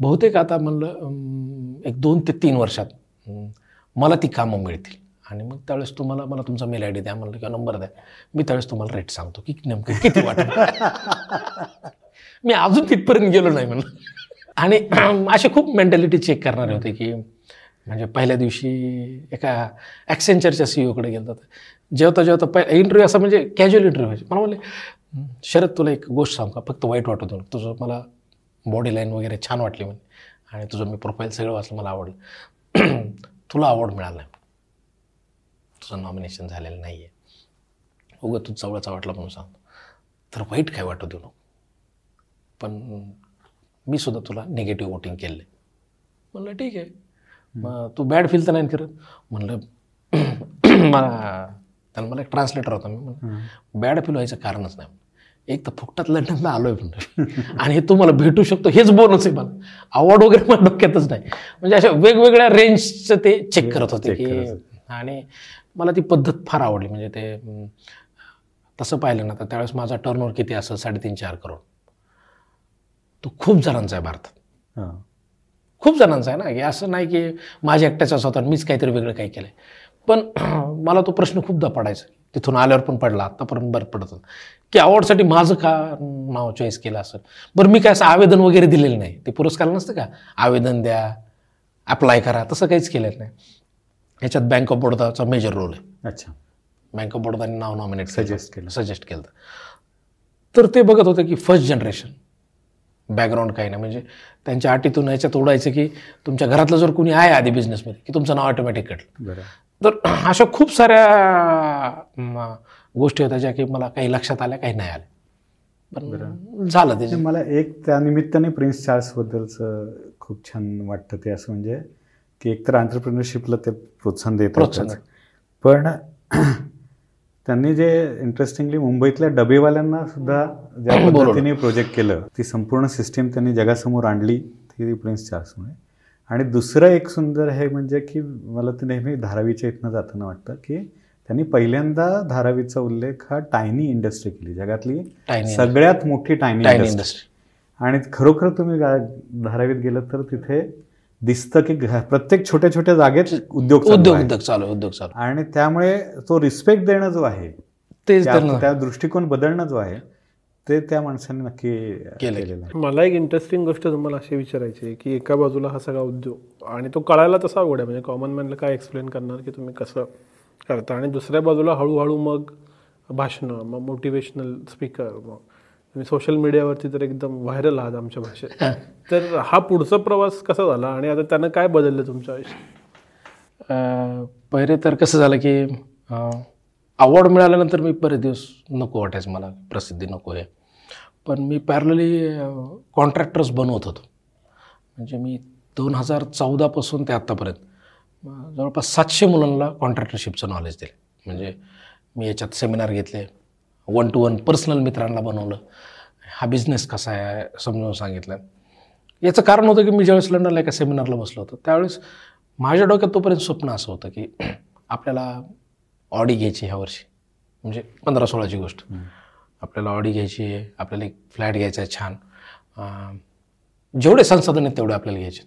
बहुतेक आता म्हणलं एक दोन ते तीन वर्षात मला ती कामं मिळतील. आणि मग त्यावेळेस तुम्हाला मला तुमचा मेल आय डी द्या म्हणलं किंवा नंबर द्या. मी त्यावेळेस तुम्हाला रेट सांगतो की नेमकं किती वाटत. मी अजून तिथपर्यंत गेलो नाही म्हणलं. आणि असे खूप मेंटॅलिटी चेक करणारे होते की म्हणजे पहिल्या दिवशी एका ॲक्सेंचरच्या सीईओकडे गेलो होतं जेवता जेवता पहि इंटरव्ह्यू असा म्हणजे कॅज्युअल इंटरव्ह्यू व्हायचे मला म्हणले शरद तुला एक गोष्ट सांग का? फक्त वाईट वाटत होतं तुझं मला बॉडी लाईन वगैरे छान वाटली म्हणे. आणि तुझं मी प्रोफाईल सगळं वाचलं मला आवडलं. (clears throat) तुला अवॉर्ड मिळाला तुझं नॉमिनेशन झालेलं नाही आहे उगं तू जवळचा वाटला म्हणून सांगतो तर वाईट काय वाटू देऊ नको. पण मी सुद्धा तुला निगेटिव्ह वोटिंग केलं म्हणलं ठीक आहे. मग तू बॅड फील तर नाही करत? म्हणलं (clears throat) मला त्याला मला एक ट्रान्सलेटर होता मी. बॅड फील व्हायचं कारणच नाही. एक तर फुकटात लंडनला आलोय म्हणलं. (laughs) आणि हे तुम्हाला भेटू शकतो हेच बोनस आहे मला. अवॉर्ड वगैरे मला डोक्यातच नाही. म्हणजे अशा वेगवेगळ्या रेंजचं ते चेक करत होते की आणि मला ती पद्धत फार आवडली. म्हणजे ते तसं पाहिलं ना तर त्यावेळेस माझा टर्नओव्हर किती असेल? साडेतीन चार करोड. तो खूप जणांचा आहे भारतात. खूप जणांचा आहे ना की असं नाही की माझ्या एकट्याचाच होता आणि मीच काहीतरी वेगळं काही केलं पण (clears throat) मला तो प्रश्न खूपदा पडायचा. तिथून आल्यावर पण पडला आत्तापर्यंत बरं पडत होता. की अवॉर्डसाठी माझं का नाव चॉईस केलं असेल बरं मी काय असं आवेदन वगैरे दिलेलं नाही. ते पुरस्कार नसतं का? आवेदन द्या अप्लाय करा तसं काहीच केलेलं नाही. ह्याच्यात बँक ऑफ बडोदाचा मेजर रोल आहे. अच्छा. बँक ऑफ बडोदाने नाव नॉमिनेट Suggest केलं. सजेस्ट केलं. तर ते बघत होते की फर्स्ट जनरेशन बॅकग्राऊंड काही नाही. म्हणजे त्यांच्या अटीतून याच्यात ओढायचं की तुमच्या घरातलं जर कोणी आहे आधी बिझनेसमध्ये की तुमचं नाव ऑटोमॅटिक कटलं तर अशा खूप साऱ्या गोष्टी होत्या ज्या की मला काही लक्षात आल्या काही नाही आल्या. पण झालं ते. मला एक त्या निमित्ताने प्रिन्स चार्ल्सबद्दलचं खूप छान वाटतं ते असं म्हणजे की एकतर आंतरप्रिनरशिपला ते प्रोत्साहन देत प्रोत्साहन. पण त्यांनी जे इंटरेस्टिंगली मुंबईतल्या डबेवाल्यांना सुद्धा ज्या. (clears throat) पद्धतीने प्रोजेक्ट केलं ती संपूर्ण सिस्टीम त्यांनी जगासमोर आणली ती प्रिन्स चार्ल्समुळे आणि दुसरं एक सुंदर हे म्हणजे की मला ते नेहमी धारावीच्या इथनं जाताना वाटतं की त्यांनी पहिल्यांदा धारावीचा उल्लेख हा टायनी इंडस्ट्री केली. जगातली सगळ्यात मोठी टायनी इंडस्ट्री आणि खरोखर तुम्ही धारावीत गेलं तर तिथे दिसतं की प्रत्येक छोट्या छोट्या जागेत उद्योग चालू उद्योग. उद्योग चालू उद्योग चालू आणि त्यामुळे तो रिस्पेक्ट देणं जो आहे तेच त्या दृष्टिकोन बदलणं जो आहे ते त्या माणसाने नक्की. केलेलं आहे. मला एक इंटरेस्टिंग गोष्ट तुम्हाला अशी विचारायची आहे की एका बाजूला हा सगळा उद्योग आणि तो कळायला तसा अवघड आहे. म्हणजे कॉमन मॅनला काय एक्सप्लेन करणार की तुम्ही कसं करता? आणि दुसऱ्या बाजूला हळूहळू मग भाषणं मग मोटिवेशनल स्पीकर मग सोशल मीडियावरती तर एकदम व्हायरल आहात आमच्या भाषेत. तर हा पुढचा प्रवास कसा झाला आणि आता त्यानं काय बदललं तुमच्या आयुष्यात? पहिले तर कसं झालं की अवॉर्ड मिळाल्यानंतर मी बरेच दिवस नको वाटायचं मला प्रसिद्धी नको आहे. पण मी पॅरलली कॉन्ट्रॅक्टर्स बनवत होतो. म्हणजे मी दोन हजार चौदापासून ते आत्तापर्यंत जवळपास सातशे मुलांना कॉन्ट्रॅक्टरशिपचं नॉलेज दिलं. म्हणजे मी याच्यात सेमिनार घेतले वन टू वन पर्सनल मित्रांना बनवलं. हा बिझनेस कसा आहे समजावून सांगितलं. याचं कारण होतं की मी ज्यावेळेस लंडनला एका सेमिनारला बसलो होतो त्यावेळेस माझ्या डोक्यात तोपर्यंत स्वप्न असं होतं की आपल्याला ऑडी घ्यायची ह्या वर्षी. म्हणजे पंधरा सोळाची गोष्ट. आपल्याला ऑडी घ्यायची आहे आपल्याला एक फ्लॅट घ्यायचा आहे छान. जेवढे संसाधन आहेत तेवढे आपल्याला घ्यायचे.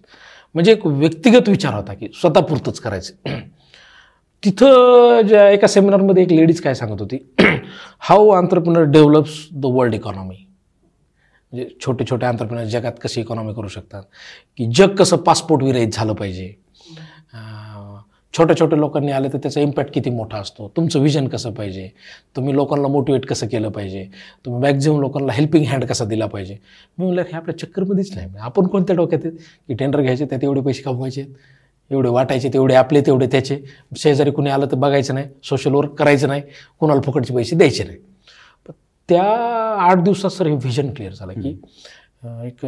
म्हणजे एक व्यक्तिगत विचार होता की स्वतःपुरतंच करायचं तिथं ज्या एका सेमिनारमध्ये एक लेडीज काय सांगत होती how entrepreneur develops the world economy म्हणजे छोटे छोटे आंतरप्रिनर जगात कशी इकॉनॉमी करू शकतात की जग कसं पासपोर्ट विरहित झालं पाहिजे. छोट्या छोट्या लोकांनी आले तर त्याचा इम्पॅक्ट किती मोठा असतो तुमचं विजन कसं पाहिजे तुम्ही लोकांना मोटिवेट कसं केलं पाहिजे तुम्ही मॅक्झिमम लोकांना हेल्पिंग हँड कसा दिला पाहिजे. मी म्हणलं हे आपल्या चक्करमध्येच नाही आपण कोणत्या डोक्यात आहेत की टेंडर घ्यायचे त्यात एवढे पैसे कमवायचे एवढे वाटायचे तेवढे आपले तेवढे त्याचे. शेजारी कुणी आलं तर बघायचं नाही सोशल वर्क करायचं नाही कोणाला फुकटचे पैसे द्यायचे नाही. पण त्या आठ दिवसात सर हे व्हिजन क्लिअर झालं की एक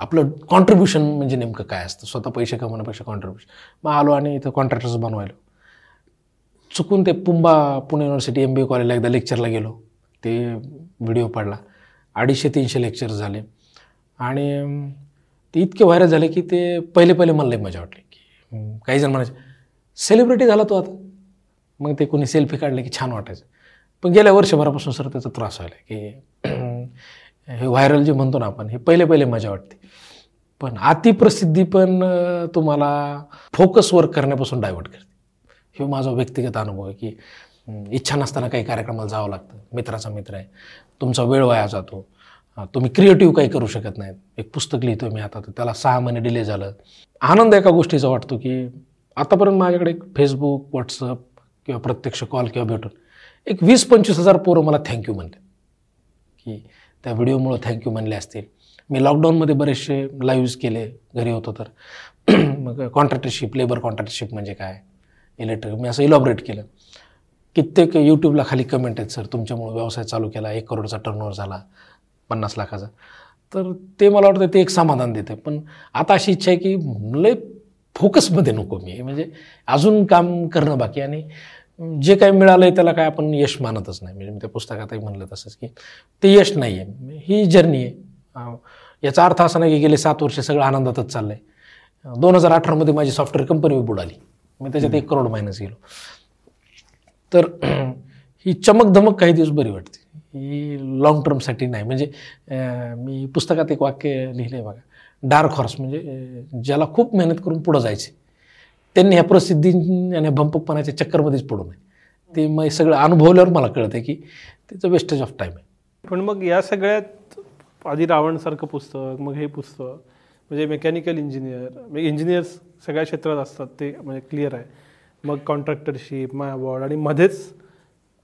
आपलं कॉन्ट्रीब्युशन म्हणजे नेमकं काय असतं? स्वतः पैसे कमवण्यापेक्षा कॉन्ट्रीब्युशन मग आलो आणि इथं कॉन्ट्रॅक्टर्स बनवायलो. चुकून ते पुंबा Pune university M B A कॉलेजला एकदा लेक्चरला गेलो. ते व्हिडिओ पडला. अडीचशे तीनशे लेक्चर झाले. आणि ते इतके व्हायरल झाले की ते पहिले पहिले मला लई मजा वाटली. की काही जण म्हणायचे सेलिब्रिटी झाला तो आता. मग ते कोणी सेल्फी काढले की छान वाटायचं. पण गेल्या वर्षभरापासून सर त्याचा त्रास व्हायला की हे व्हायरल जे म्हणतो ना आपण हे पहिले पहिले मजा वाटते. पण अतिप्रसिद्धी पण तुम्हाला फोकस वर्क करण्यापासून डायवर्ट करते. हे माझा व्यक्तिगत अनुभव आहे की इच्छा नसताना काही कार्यक्रमाला जावं लागतं. मित्राचा मित्र आहे. तुमचा वेळ वाया जातो. तुम्ही क्रिएटिव्ह काही करू शकत नाहीत. एक पुस्तक लिहितो मी आता तर त्याला सहा महिने डिले झालं. आनंद एका गोष्टीचा वाटतो की आतापर्यंत माझ्याकडे एक फेसबुक व्हॉट्सअप किंवा प्रत्यक्ष कॉल किंवा भेटून एक वीस पंचवीस हजार पोरं मला थँक्यू म्हणले. की त्या व्हिडिओमुळं थँक्यू म्हणले असतील. मी लॉकडाऊनमध्ये बरेचसे लाईव्ज केले घरी होतो तर. (clears throat) मग कॉन्ट्रॅक्टरशिप लेबर कॉन्ट्रॅक्टरशिप म्हणजे काय? इलेक्ट्रिक मी असं इलॉबरेट केलं. कित्येक यूट्यूबला खाली कमेंट आहेत सर तुमच्यामुळे व्यवसाय चालू केला एक करोडचा टर्नओव्हर झाला. पन्नास लाखाचा. तर ते मला वाटतं ते एक समाधान देते. पण आता अशी इच्छा आहे की लय फोकसमध्ये नको मी. म्हणजे अजून काम करणं बाकी आणि जे काही मिळालं आहे त्याला काय आपण यश मानतच नाही. म्हणजे मी त्या पुस्तकातही म्हणलं तसंच की ते यश नाही आहे ही जर्नी आहे. याचा अर्थ असा नाही की गेले सात वर्ष सगळं आनंदातच चाललं आहे दोन हजार अठरामध्ये माझी सॉफ्टवेअर कंपनी बुडाली मी त्याच्यात एक करोड मायनस गेलो. तर (clears throat) ही चमक धमक काही दिवस बरी वाटते. ही लॉंग टर्मसाठी नाही. म्हणजे मी पुस्तकात एक वाक्य लिहिलं आहे बघा. डार्क हॉर्स म्हणजे ज्याला खूप मेहनत करून पुढं जायचे त्यांनी ह्या प्रसिद्धी आणि भंपकपणाच्या चक्करमध्येच पडू नये. ते मग सगळं अनुभवल्यावर मला कळतं की त्याचं वेस्टेज ऑफ टाईम आहे. पण मग या सगळ्यात आधी रावणसारखं पुस्तक मग हे पुस्तक म्हणजे मेकॅनिकल इंजिनियर म्हणजे इंजिनियर्स सगळ्या क्षेत्रात असतात ते म्हणजे क्लिअर आहे. मग कॉन्ट्रॅक्टरशिप माय अवॉर्ड आणि मध्येच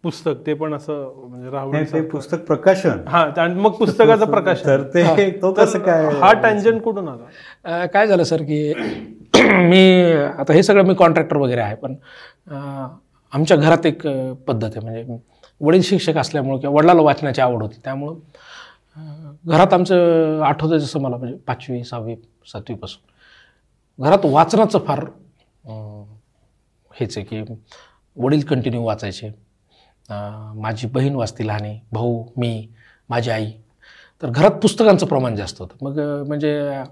पुस्तक ते पण असं म्हणजे रावण नाही, ते पुस्तक प्रकाशन. हा आणि मग पुस्तकाचं प्रकाशन. तर ते तो कसं काय हा टँजंट कुठून आला? काय झालं सर की (clears throat) मी आता हे सगळं मी कॉन्ट्रॅक्टर वगैरे आहे पण अं, आमच्या घरात एक पद्धत आहे. म्हणजे वडील शिक्षक असल्यामुळं किंवा वडिलाला वाचनाची आवड होती त्यामुळं घरात आमचं आठवतं जसं मला म्हणजे पाचवी सहावी सातवीपासून घरात वाचनाचं फार हेच आहे की वडील कंटिन्यू वाचायचे. माझी बहीण वाचती लहानी भाऊ मी माझी आई. तर घरात पुस्तकांचं प्रमाण जास्त होतं. मग म्हणजे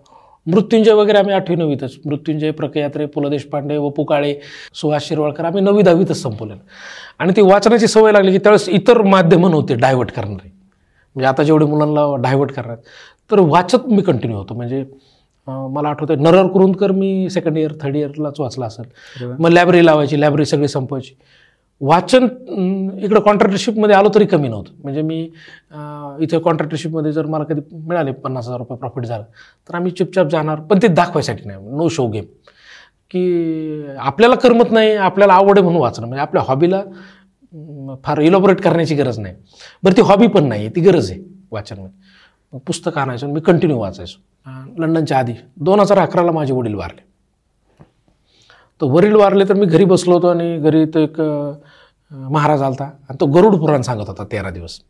मृत्युंजय वगैरे आम्ही आठवी नववीतच. मृत्युंजय प्रकयात्रे पु ल देशपांडे वपू काळे सुहास शिरवाळकर आम्ही नववी दहावीतच संपवलेलं. आणि ती वाचनाची सवय लागली की त्यावेळेस इतर माध्यमं नव्हते डायव्हर्ट करणारे. म्हणजे आता जेवढे मुलांना डायव्हर्ट करणार तर वाचत मी कंटिन्यू होतो. म्हणजे मला आठवतं नरहर कुरुंदकर मी सेकंड इयर थर्ड इयरलाच वाचला असेल. मग लायब्ररी लावायची लायब्ररी सगळी संपवायची. वाचन इकडं कॉन्ट्रॅक्टरशिपमध्ये आलो तरी कमी नव्हतं. म्हणजे मी इथे कॉन्ट्रॅक्टरशिपमध्ये जर मला कधी मिळाले पन्नास हजार रुपये प्रॉफिट झालं तर आम्ही चुपचाप जाणार पण ते दाखवायसाठी नाही. नो शो गेम की आपल्याला करमत नाही आपल्याला आवड आहे म्हणून वाचणं. म्हणजे आपल्या हॉबीला फार इलॉबोरेट करण्याची गरज नाही. बरं ती हॉबी पण नाही ती गरज आहे वाचनमध्ये. पुस्तकं पुस्तक आणायचं मी कंटिन्यू वाचायचो. लंडनच्या आधी दोन हजार अकराला माझे वडील वारले. तर वरील वारले तर मी घरी बसलो होतो आणि घरी तो एक महाराज आलता. आणि तो गरुड पुराण सांगत होता तेरा दिवस.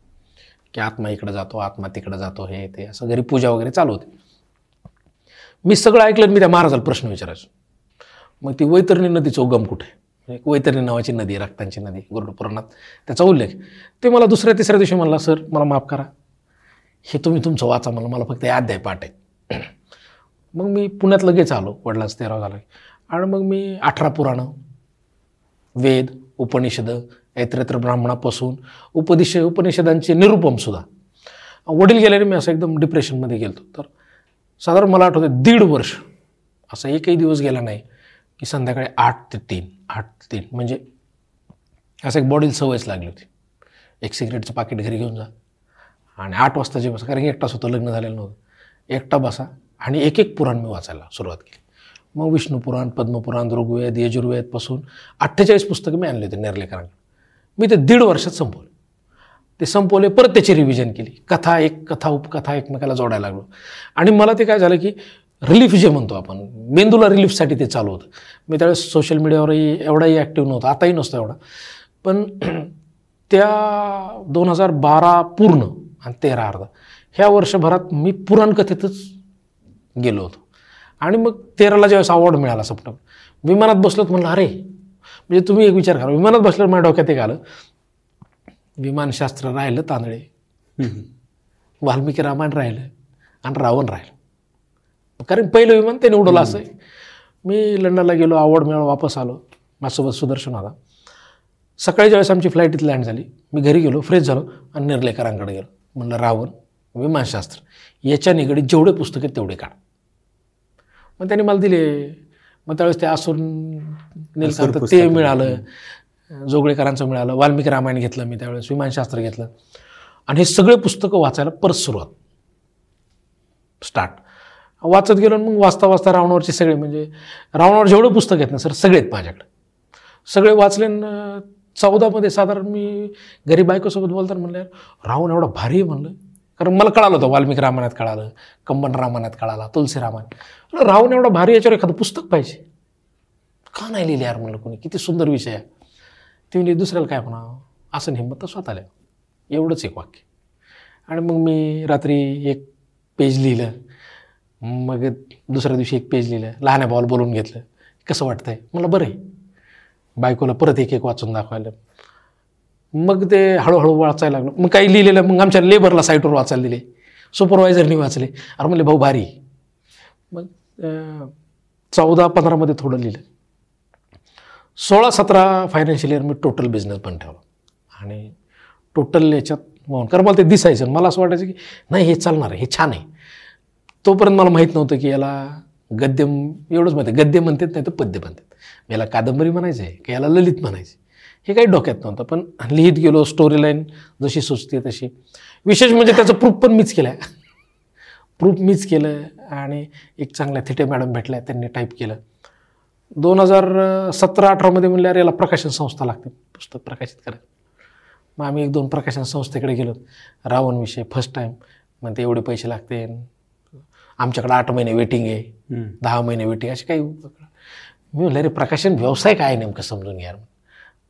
की आत्मा इकडं जातो आत्मा तिकडं जातो हे ते असं घरी पूजा वगैरे चालू होती. मी सगळं ऐकलं आणि मी त्या महाराजाला प्रश्न विचारायचो. मग ती वैतरणी नदीचं उगम कुठे? एक वैतरणी नावाची नदी आहे, रक्तांची नदी गरुड पुराणात. त्याचा उल्लेख. ते मला दुसऱ्या तिसऱ्या दिवशी म्हणला सर मला माफ करा. हे तुम्ही तुमचं वाचा मला मला फक्त अध्याय पाठ आहे. (clears throat) मग मी पुण्यात लगेच आलो. वडिलांचं तेराव झालं. आणि मग मी अठरा पुराणं वेद उपनिषद ऐत्रत्र ब्राह्मणापासून उपदिश उपनिषदांचे निरुपमसुद्धा वडील गेल्याने मी असं एकदम डिप्रेशनमध्ये गेलो तर साधारण मला आठवतं दीड वर्ष असा एकही दिवस गेला नाही की संध्याकाळी आठ ते तीन आठ ते तीन. म्हणजे असं एक बॉडीला सवयच लागली होती. एक सिगरेटचं पाकिट घरी घेऊन जा आणि आठ वाजता जे बसा कारण की एकटाच होतं लग्न झालेलं नव्हतं. एकटा बसा आणि एक एक पुराण मी वाचायला सुरुवात केली. मग विष्णुपुराण पद्मपुराण ऋग्वेद यजुर्वेदपासून अठ्ठेचाळीस पुस्तकं मी आणले होते नेर्लेकरांना. मी ते दीड वर्षात संपवले. ते संपवले परत त्याची रिव्हिजन केली. कथा एक कथा उपकथा एकमेकाला जोडायला लागलो. आणि मला ते काय झालं की रिलीफ जे म्हणतो आपण मेंदूला रिलीफसाठी ते चालू होतं. मी त्यावेळेस सोशल मीडियावरही एवढाही ॲक्टिव्ह नव्हता आताही नसतो एवढा. पण (clears throat) त्या दोन हजार बारा पूर्ण आणि तेरा अर्धा ह्या वर्षभरात मी पुराणकथेतच गेलो होतो. आणि मग तेराला ज्यावेळेस अवॉर्ड मिळाला सप्टेंबर विमानात बसलो तर म्हणलं अरे म्हणजे तुम्ही एक विचार करा विमानात बसल्यावर माझ्या डोक्यात एक आलं विमानशास्त्र राहिलं तांदळे वाल्मिकी रामायण राहिलं आणि रावण राहिलं. कारण पहिलं विमान त्याने उडवलं असं आहे मी लंडनला गेलो आवड मिळाला वापस आलो माझ्यासोबत सुदर्शन होता. सकाळी ज्यावेळेस आमची फ्लाईट इथं लँड झाली मी घरी गेलो फ्रेश झालो आणि निर्लेकरांकडे गेलो. म्हणलं रावण विमानशास्त्र याच्या निगडीत जेवढे पुस्तक आहेत तेवढे काढ. मग त्यांनी मला दिले. मग त्यावेळेस ते आसूर नीलकांत ते. मिळालं. जोगळेकरांचं मिळालं. वाल्मिकी रामायण घेतलं मी त्यावेळेस विमानशास्त्र घेतलं. आणि हे सगळे पुस्तकं वाचायला परत सुरुवात. स्टार्ट. वाचत गेलो आणि मग वाचता वाचता रावणावरचे सगळे म्हणजे रावणावर जेवढं पुस्तक आहेत ना सर सगळे आहेत माझ्याकडे. सगळे वाचले चौदामध्ये साधारण मी घरी बायकोसोबत बोलताना म्हणलं रावण एवढा भारी म्हणलं. कारण मला कळालं होतं वाल्मिक रामायणात कळालं कंबन रामायणात कळाला तुलसी रामायण रावण एवढा भारी याच्यावर एखादं पुस्तक पाहिजे. का नाही लिहिले यार म्हणलं कोणी? किती सुंदर विषय आहे. ते म्हणजे दुसऱ्याला काय म्हणा असं हिंमत तर स्वतःला एवढंच एक वाक्य. आणि मग मी रात्री एक पेज लिहिलं. मग दुसऱ्या दिवशी एक पेज लिहिलं. लहान्या भावाला बोलून घेतलं. कसं वाटतंय? मला बरं आहे. बायकोला परत एक एक वाचून दाखवायला. मग ते हळूहळू वाचायला लागलं. मग काही लिहिलेलं मग आमच्या लेबरला साईटवर वाचायला दिले. सुपरवायझरनी वाचले. अरे म्हणले भाऊ भारी. मग चौदा पंधरामध्ये थोडं लिहिलं. सोळा सतरा फायनान्शियल इयर मी टोटल बिझनेस पण ठेवला. आणि टोटल याच्यात वाहून कारण मला ते दिसायचं. मला असं वाटायचं की नाही हे चालणार आहे हे छान आहे. तोपर्यंत मला माहीत नव्हतं की याला गद्य एवढंच माहिती गद्य म्हणतात नाही तर पद्य म्हणतात. याला कादंबरी म्हणायचं आहे की याला ललित म्हणायचं हे काही डोक्यात नव्हतं पण लिहित गेलो स्टोरी लाईन जशी सुचते तशी. विशेष म्हणजे त्याचं प्रूफ पण मीच केलं आहे प्रूफ मीच केलं आणि एक चांगल्या थिटे मॅडम भेटल्या त्यांनी टाईप केलं. दोन हजार सतरा अठरामध्ये म्हणल्यावर याला प्रकाशन संस्था लागते. पुस्तक प्रकाशित करायला मग आम्ही एक दोन प्रकाशन संस्थेकडे गेलो. रावणविषयी फर्स्ट टाईम मग ते एवढे पैसे लागते. आमच्याकडे आठ महिने वेटिंग आहे. दहा महिने वेटिंग असे काही मी म्हणलं रे प्रकाशन व्यवसाय काय नेमकं समजून घ्या.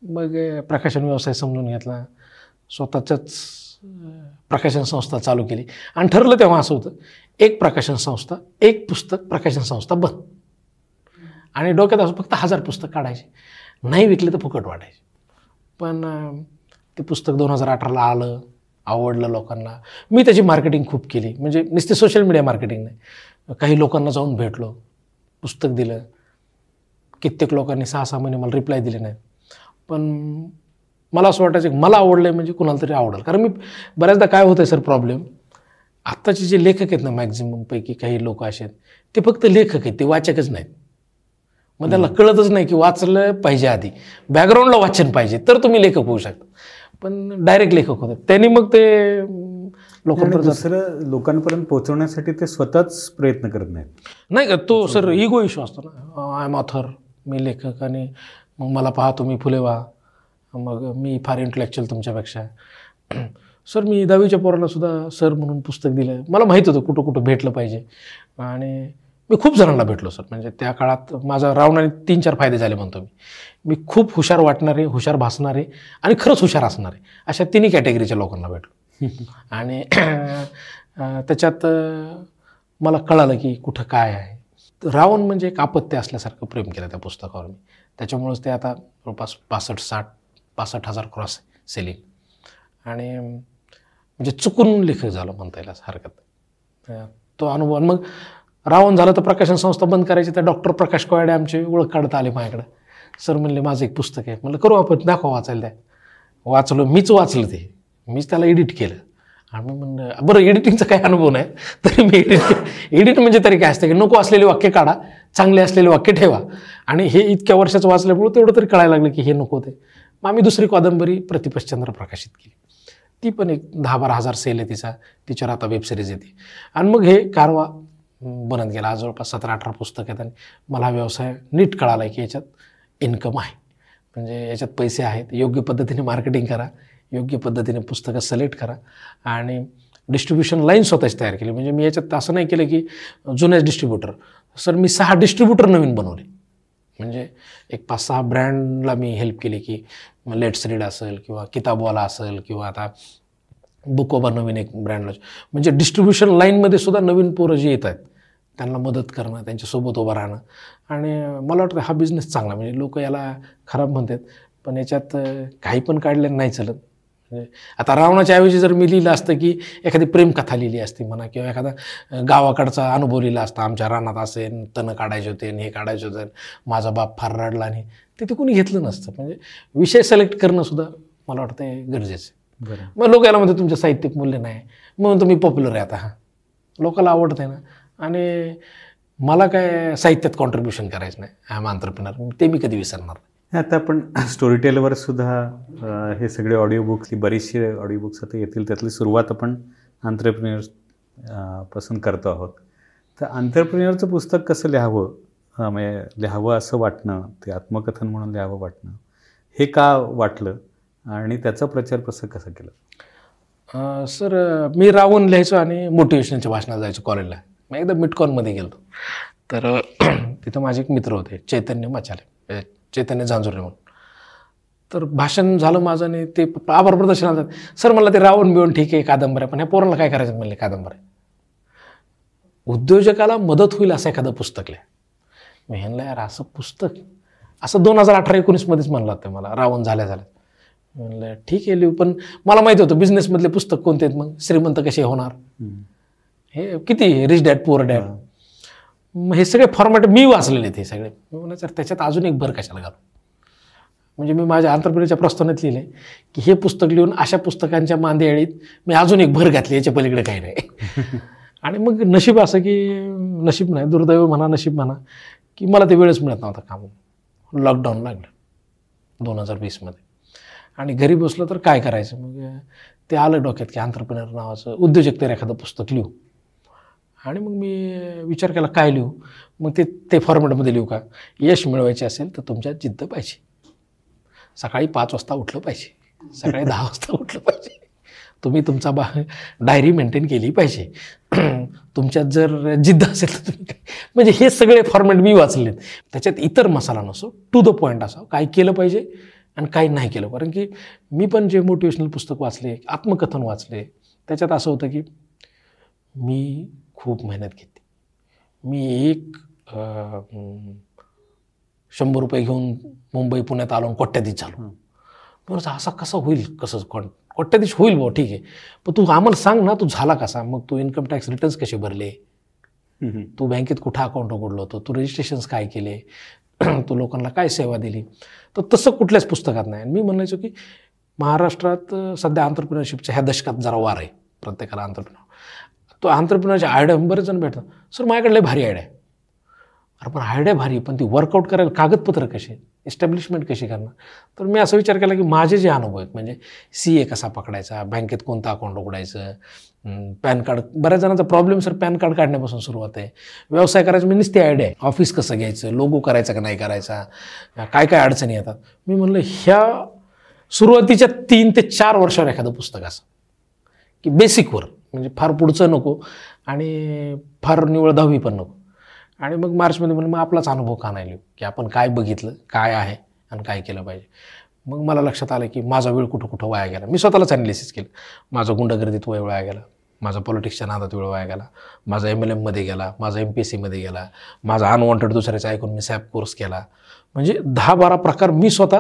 मग प्रकाशन व्यवसाय समजून घेतला. स्वतःच्याच प्रकाशन संस्था चालू केली. आणि ठरलं तेव्हा असं होतं एक प्रकाशन संस्था एक पुस्तक प्रकाशन संस्था बंद. आणि डोक्यात असं फक्त हजार पुस्तक काढायचे. नाही विकले तर फुकट वाटायचे पण ते पुस्तक दोन हजार अठराला आलं आवडलं लोकांना. मी त्याची मार्केटिंग खूप केली. म्हणजे नुसते सोशल मीडिया मार्केटिंग नाही. काही लोकांना जाऊन भेटलो पुस्तक दिलं. कित्येक लोकांनी सहा सहा महिने मला रिप्लाय दिले नाहीत. पण मला असं वाटायचं की मला आवडलं आहे म्हणजे कुणाला तरी आवडेल. कारण मी बऱ्याचदा काय होतं आहे सर प्रॉब्लेम आत्ताचे जे लेखक आहेत ना मॅक्झिममपैकी काही लोक असे आहेत ते फक्त लेखक आहेत ते वाचकच नाहीत. मग त्याला कळतच नाही की वाचलं पाहिजे आधी. बॅकग्राऊंडला वाचन पाहिजे तर तुम्ही लेखक होऊ शकता. पण डायरेक्ट लेखक होते त्यांनी मग ते लोकांपर्यंत दुसरं लोकांपर्यंत पोहोचवण्यासाठी ते स्वतःच प्रयत्न करत नाहीत. नाही का? तो सर इगो इश्यू असतो ना. आय एम ऑथर मी लेखक आणि मग मला पहा तुम्ही फुले व्हा. मग मी फार इंटलेक्च्युअल तुमच्यापेक्षा. सर मी दहावीच्या पोराला सुद्धा सर म्हणून पुस्तक दिलं मला माहीत होतं कुठं कुठं भेटलं पाहिजे. आणि मी खूप जणांना भेटलो सर. म्हणजे त्या काळात माझा रावणाने तीन चार फायदे झाले म्हणतो मी. मी खूप हुशार वाटणारे हुशार भासणारे आणि खरंच हुशार असणारे अशा तिन्ही कॅटेगरीच्या लोकांना भेटलो. (laughs) आणि त्याच्यात मला कळालं की कुठं काय आहे. रावण म्हणजे एक अपत्य असल्यासारखं प्रेम केलं त्या पुस्तकावर मी. त्याच्यामुळंच ते आता जवळपास पासष्ट साठ पासष्ट हजार क्रॉस सेलिंग आणि म्हणजे चुकून लेखक झालं म्हणता येईल हरकत. तो अनुभव. मग रावण झालं तर प्रकाशन संस्था बंद करायची त्या डॉक्टर प्रकाश कोयाडे आमचे ओळख काढता आले माझ्याकडे. सर म्हणले माझं एक पुस्तक आहे. म्हणलं करू आपण दाखवा वाचायला द्या. वाचलो मीच वाचलं ते. मीच त्याला एडिट केलं. आणि मग म्हणलं बरं एडिटिंगचा काही अनुभव नाही. तरी मी एडिट एडिट म्हणजे तरी काय असतं की नको असलेले वाक्य काढा चांगले असलेले वाक्य ठेवा. आणि हे इतक्या वर्षाचं वाचल्यामुळं तेवढं तरी कळायला लागलं की हे नको ते. मग आम्ही दुसरी कादंबरी प्रतिपश्चंद्र प्रकाशित केली. ती पण एक दहा बारा हजार सेल आहे तिचा. तिच्यावर आता वेबसिरीज येते आणि मग हे कारवा बनत गेला. जवळपास सतरा अठरा पुस्तक आहेत आणि मला व्यवसाय नीट कळाला की याच्यात इन्कम आहे. म्हणजे याच्यात पैसे आहेत. योग्य पद्धतीने मार्केटिंग करा. योग्य पद्धतीने पुस्तकं सिलेक्ट करा. आणि डिस्ट्रीब्युशन लाईन स्वतःच तयार केली. म्हणजे मी याच्यात असं नाही केलं की जुनेच डिस्ट्रीब्युटर सर मी सहा डिस्ट्रीब्युटर नवीन बनवले. म्हणजे एक पाच सहा ब्रँडला मी हेल्प केली की लेट्स रीड असेल किंवा किताबवाला असेल किंवा आता बुकोबा नवीन एक ब्रँड म्हणजे डिस्ट्रीब्युशन लाईनमध्ये सुद्धा नवीन पोरं जे येत आहेत त्यांना मदत करणं त्यांच्यासोबत उभं राहणं. आणि मला वाटतं हा बिझनेस चांगला म्हणजे लोक याला खराब म्हणतात पण याच्यात काही पण काढलं नाही चालत. म्हणजे आता रावणाच्या ऐवजी जर मी लिहिलं असतं की एखादी प्रेमकथा लिहिली असती म्हणा किंवा एखादा गावाकडचा अनुभव लिहिला असता आमच्या रानात असेल तणं काढायचे होते आणि हे काढायचे होते माझा बाप फार रडला आणि ते ते कोणी घेतलं नसतं. म्हणजे विषय सिलेक्ट करणं सुद्धा मला वाटतं गरजेचं आहे. मग लोक याला म्हणते तुमचं साहित्यिक मूल्य नाही. म्हणून तुम्ही पॉप्युलर आहे आता हां. लोकांना आवडत आहे ना. आणि मला काय साहित्यात कॉन्ट्रीब्युशन करायचं नाही आय एम आंतरप्रिनर ते मी कधी विसरणार नाही. आता आपण स्टोरी टेलवर सुद्धा हे सगळे ऑडिओ बुक्स बरीचशी ऑडिओ बुक्स आता येतील त्यातली सुरुवात आपण आंतरप्रिन्युअर्सपासून करतो आहोत. तर आंतरप्रिन्युअरचं पुस्तक कसं लिहावं? म्हणजे लिहावं असं वाटणं ते आत्मकथन म्हणून लिहावं वाटणं हे का वाटलं? आणि त्याचा प्रचार प्रसार कसा केला? सर मी राहून लिहायचो आणि मोटिवेशनच्या भाषणात जायचो कॉलेजला मी एकदा मिटकॉनमध्ये गेलो तर (clears throat) तिथं माझे एक मित्र होते चैतन्य मचाले. चैतन्य झांजुर्ले म्हणून. तर भाषण झालं माझं आणि ते प- आभार प्रदर्शन आलं. सर मला ते रावण बिवण ठीक आहे कादंबऱ्या पण ह्या पोराला काय करायचं म्हणले कादंबऱ्या? उद्योजकाला मदत होईल असं एखादं पुस्तक लिहा. मी ह्यांना यार असं पुस्तक? असं दोन हजार अठरा एकोणीसमध्येच म्हणलं होतं मला रावण झाल्या झाल्या. म्हणलं ठीक आहे लिहू पण मला माहिती होतं बिझनेसमधले पुस्तक कोणते आहेत मग? श्रीमंत कसे होणार? हे किती रिच डॅड पुअर डॅड हे सगळे फॉर्मॅट मी वाचलेले ते सगळे. मी म्हणायचं "अरे त्याच्यात अजून एक भर कशाला घालू? म्हणजे मी माझ्या आंतरप्रिनरच्या प्रस्तावनेत लिहिले की हे पुस्तक लिहून अशा पुस्तकांच्या मांदेळीत मी अजून एक भर घातली याच्या पलीकडे काही नाही. (laughs) आणि मग नशीब असं की नशीब नाही दुर्दैव म्हणा नशीब म्हणा की मला ते वेळच मिळत नव्हता काम लॉकडाऊन लागलं दोन हजार वीसमध्ये आणि घरी बसलो तर काय करायचं? मग ते आलं डोक्यात की आंतरप्रिनर नावाचं उद्योजकतेवर एखादं पुस्तक लिहू. आणि मग मी विचार केला काय लिहू? मग ते ते फॉर्मॅटमध्ये लिहू का? यश मिळवायचे असेल तर तुमच्यात जिद्द पाहिजे. सकाळी पाच वाजता उठलं पाहिजे. सकाळी दहा वाजता उठलं पाहिजे. तुम्ही तुमचा बा डायरी मेंटेन केली पाहिजे. तुमच्यात जर जिद्द असेल तर तुम्ही काय? म्हणजे हे सगळे फॉर्मॅट मी वाचलेत. त्याच्यात इतर मसाला नसो. टू द पॉईंट असावं काय केलं पाहिजे आणि काय नाही केलं. कारण की मी पण जे मोटिवेशनल पुस्तक वाचले आत्मकथन वाचले त्याच्यात असं होतं की मी खूप मेहनत घेतली. मी एक शंभर रुपये घेऊन मुंबई पुण्यात आलो आणि कोट्याधीश झालो. बरं असा कसा होईल? कसं कोण? कोट्याधीश होईल भाऊ ठीक आहे. पण तू आम्हाला सांग ना तू झाला कसा? मग तू इन्कम टॅक्स रिटर्न्स कसे भरले? तू बँकेत कुठं अकाउंट उघडलं होतं? तू रजिस्ट्रेशन्स काय केले? (clears throat) तू लोकांना काय सेवा दिली? तर तसं कुठल्याच पुस्तकात नाही. आणि मी म्हणायचो की महाराष्ट्रात सध्या आंतरप्रिनरशिपच्या ह्या दशकात जरा वार आहे. प्रत्येकाला आंतरप्रिनर तो आंतरप्रिनरच्या आयडिया बरेच जण भेटतात. सर माझ्याकडे लय भारी आयडिया आहे. अरे पण आयडिया भारी पण ती वर्कआउट करायला कागदपत्र कसे एस्टॅब्लिशमेंट कशी करणार? तर मी असा विचार केला की माझे जे अनुभव आहेत म्हणजे सी ए कसा पकडायचा बँकेत कोणतं अकाउंट उघडायचं पॅन कार्ड बऱ्याच जणांचा प्रॉब्लेम सर पॅन कार्ड काढण्यापासून सुरुवात आहे. व्यवसाय करायचं मी नुसती आयडिया आहे. ऑफिस कसं घ्यायचं लोगो करायचा का नाही करायचा काय काय अडचणी येतात? मी म्हणलं ह्या सुरुवातीच्या तीन ते चार वर्षावर एखादं पुस्तक असं की बेसिकवर म्हणजे फार पुढचं नको आणि फार निवळ दहावी पण नको. आणि मग मार्चमध्ये म्हणून मग आपलाच अनुभव का नाही लिहू? की आपण काय बघितलं काय आहे आणि काय केलं पाहिजे? मग मला लक्षात आलं की माझा वेळ कुठं कुठं वाया गेला. मी स्वतःलाच ॲनालिसिस केलं. माझा गुंडगर्दीत वेळ वाया गेला. माझा पॉलिटिक्सच्या नादात वेळ वाया गेला. माझा एम एल एममध्ये गेला. माझा एम पी एस सीमध्ये गेला. माझा अनवॉन्टेड दुसऱ्याचा ऐकून मी सॅप कोर्स केला. म्हणजे दहा बारा प्रकार मी स्वतः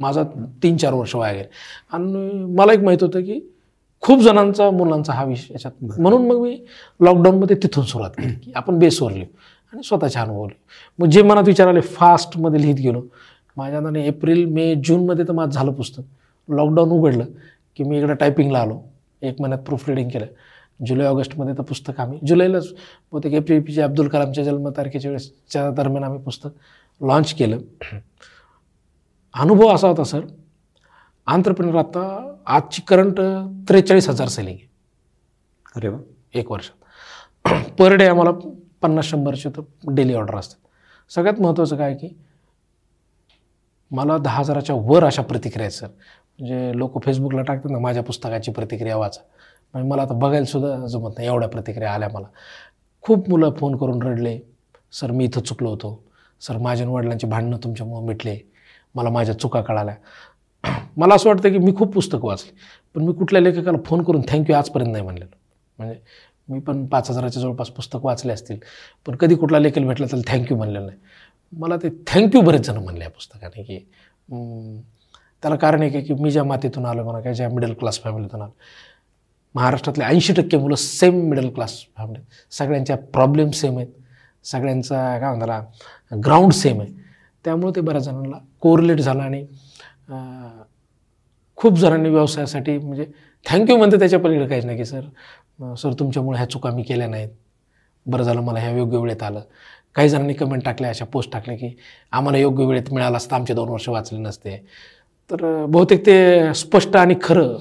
माझा तीन चार वर्ष वाया गेले. आणि मला एक माहीत होतं की खूप जणांचा मुलांचा हा विषय याच्यात. म्हणून मग मी लॉकडाऊनमध्ये तिथून सुरुवात केली. की आपण बेसवर लिहू आणि स्वतःचे अनुभव लिहू मग जे मनात विचार आले फास्टमध्ये लिहित गेलो. माझ्या नाने एप्रिल मे जूनमध्ये तर माझं झालं पुस्तक. लॉकडाऊन उघडलं की मी इकडं टायपिंगला आलो. एक महिन्यात प्रूफ रिडिंग केलं. जुलै ऑगस्टमध्ये तर पुस्तक आम्ही जुलैलाच बहुतेक ए पी जे अब्दुल कलामच्या जन्मतारखेच्या वेळेसच्या दरम्यान आम्ही पुस्तक लॉन्च केलं. अनुभव असा होता सर. आंतरप्रिनर आता आजची करंट त्रेचाळीस हजार सेलिंग आहे. अरे वा. एक वर्षात (clears throat) पर डे आम्हाला पन्नास शंभरचे तर डेली ऑर्डर असतात. सगळ्यात महत्त्वाचं काय की मला दहा हजाराच्या वर अशा प्रतिक्रिया आहेत सर. म्हणजे लोक फेसबुकला टाकतात ना माझ्या पुस्तकाची प्रतिक्रिया वाचा. म्हणजे मला आता बघायला सुद्धा जमत नाही एवढ्या प्रतिक्रिया आल्या मला. खूप मुलं फोन करून रडले सर मी इथं चुकलो होतो. सर माझ्या वडिलांची भांडणं तुमच्यामुळं मिटले. मला माझ्या चुका कळाल्या. मला असं वाटतं की मी खूप पुस्तकं वाचली पण मी कुठल्या लेखकाला फोन करून थँक्यू आजपर्यंत नाही म्हणलेलं. म्हणजे मी पण पाच हजाराच्या जवळपास पुस्तक वाचले असतील पण कधी कुठला लेखक भेटला तर थँक्यू म्हणलेलं नाही. मला ते थँक्यू बरेच जण म्हणले या पुस्तकाने की त्याला कारण एक आहे की मी ज्या मातीतून आलो म्हणा काय ज्या मिडल क्लास फॅमिलीतून आलो महाराष्ट्रातले ऐंशी टक्के मुलं सेम मिडल क्लास फॅमिली सगळ्यांच्या प्रॉब्लेम सेम आहेत सगळ्यांचा काय म्हणताला ग्राउंड सेम आहे. त्यामुळे ते बऱ्याच जणांना कोरिलेट झालं आणि खूप जणांनी व्यवसायासाठी म्हणजे थँक्यू म्हणते त्याच्या पलीकडे काहीच नाही की सर सर तुमच्यामुळे ह्या चुका मी केल्या नाहीत. बरं झालं मला ह्या योग्य वेळेत आलं. काही जणांनी कमेंट टाकल्या अशा पोस्ट टाकल्या की आम्हाला योग्य वेळेत मिळालं असतं आमचे दोन वर्ष वाचले नसते. तर बहुतेक ते स्पष्ट आणि खरं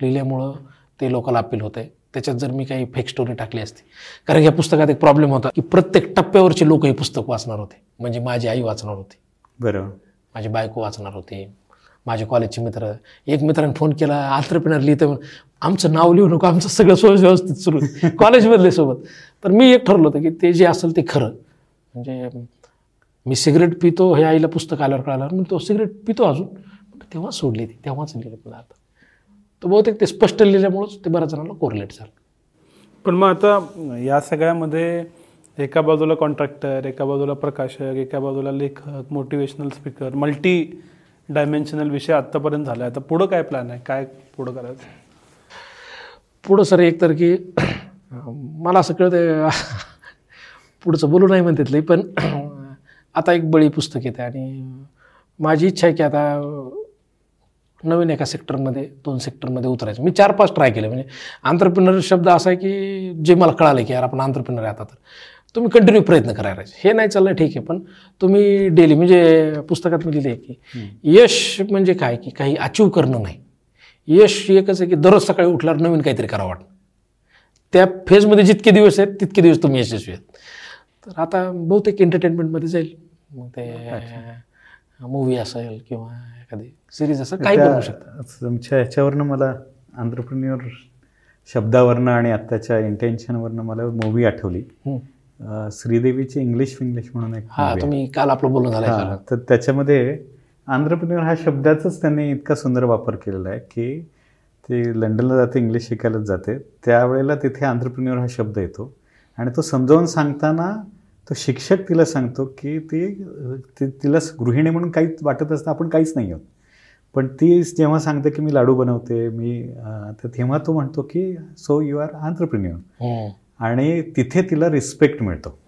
लिहिल्यामुळं ते लोकांना अपील होतं आहे त्याच्यात जर मी काही फेक स्टोरी टाकली असती. कारण या पुस्तकात एक प्रॉब्लेम होता की प्रत्येक टप्प्यावरचे लोक हे पुस्तक वाचणार होते. म्हणजे माझी आई वाचणार होती. बरोबर माझी बायको वाचणार होती. माझे कॉलेजचे मित्र. एक मित्राने फोन केला आंतरप्रिनर लिहितं आमचं नाव लिहू नको आमचं सगळं सोय व्यवस्थित सुरू. कॉलेजमधले (laughs) सोबत. तर मी एक ठरलं होतं की ते जे असेल ते खरं. म्हणजे मी सिगरेट पितो हे आईला पुस्तक आल्यावर कळालं. मी तो सिगरेट पितो अजून. तेव्हा सोडली ती. तेव्हाच लिहिलं पण आता तर बहुतेक ते स्पष्ट लिहिल्यामुळंच ते बऱ्याच जणांना कोरिलेट झालं. पण मग आता या सगळ्यामध्ये एका बाजूला कॉन्ट्रॅक्टर एका बाजूला प्रकाशक एका बाजूला लेखक मोटिवेशनल स्पीकर मल्टी डायमेन्शनल विषय आत्तापर्यंत झाला तर पुढं काय प्लॅन आहे? काय पुढं करायचं? पुढं सर एकतर की मला असं कळतं पुढचं बोलू नाही म्हणतात पण आता एक बळी पुस्तक येते आणि माझी इच्छा आहे की आता नवीन एका सेक्टरमध्ये दोन सेक्टरमध्ये उतरायचं. मी चार पाच ट्राय केले. म्हणजे आंतरप्रिनर शब्द असा आहे की जे मला कळालं की यार आपण आंतरप्रिनर आहे आता तर. तुम्ही कंटिन्यू प्रयत्न करायला हे नाही चाललं ठीक आहे पण तुम्ही डेली म्हणजे पुस्तकात मी लिहिले आहे की यश म्हणजे काय की काही अचीव करणं नाही. यश एकच आहे की दररोज सकाळी उठल्यावर नवीन काहीतरी करावं वाटतं. त्या फेजमध्ये जितके दिवस आहेत तितके दिवस तुम्ही यशस्वी आहेत. तर आता बहुतेक एंटरटेनमेंटमध्ये जाईल. मग ते मूवी असेल किंवा एखादी सिरीज असेल काही बनवू शकता. तुमच्या ह्याच्यावरनं मला आंध्रप्रिन्युअर शब्दावरनं आणि आत्ताच्या इंटेन्शनवरनं मला मूवी आठवली. श्रीदेवीची इंग्लिश फिंग्लिश म्हणून एक हा. तुम्ही काल आपलं बोलणं झालं तर त्याच्यामध्ये आंध्रप्रिन्युअर हा शब्दाचाच त्यांनी इतका सुंदर वापर केलेला आहे की ते लंडनला जाते इंग्लिश शिकायलाच जाते. त्यावेळेला तिथे आंध्रप्रिन्युअर हा शब्द येतो. आणि तो समजावून सांगताना तो शिक्षक तिला सांगतो की ती तिला गृहिणी म्हणून काहीच वाटत असतं आपण काहीच नाही आहोत. पण ती जेव्हा सांगते की मी लाडू बनवते मी तेव्हा तो म्हणतो की सो यू आर आंध्रप्रिन्युअर आणि तिथे तिला रिस्पेक्ट मिळतो.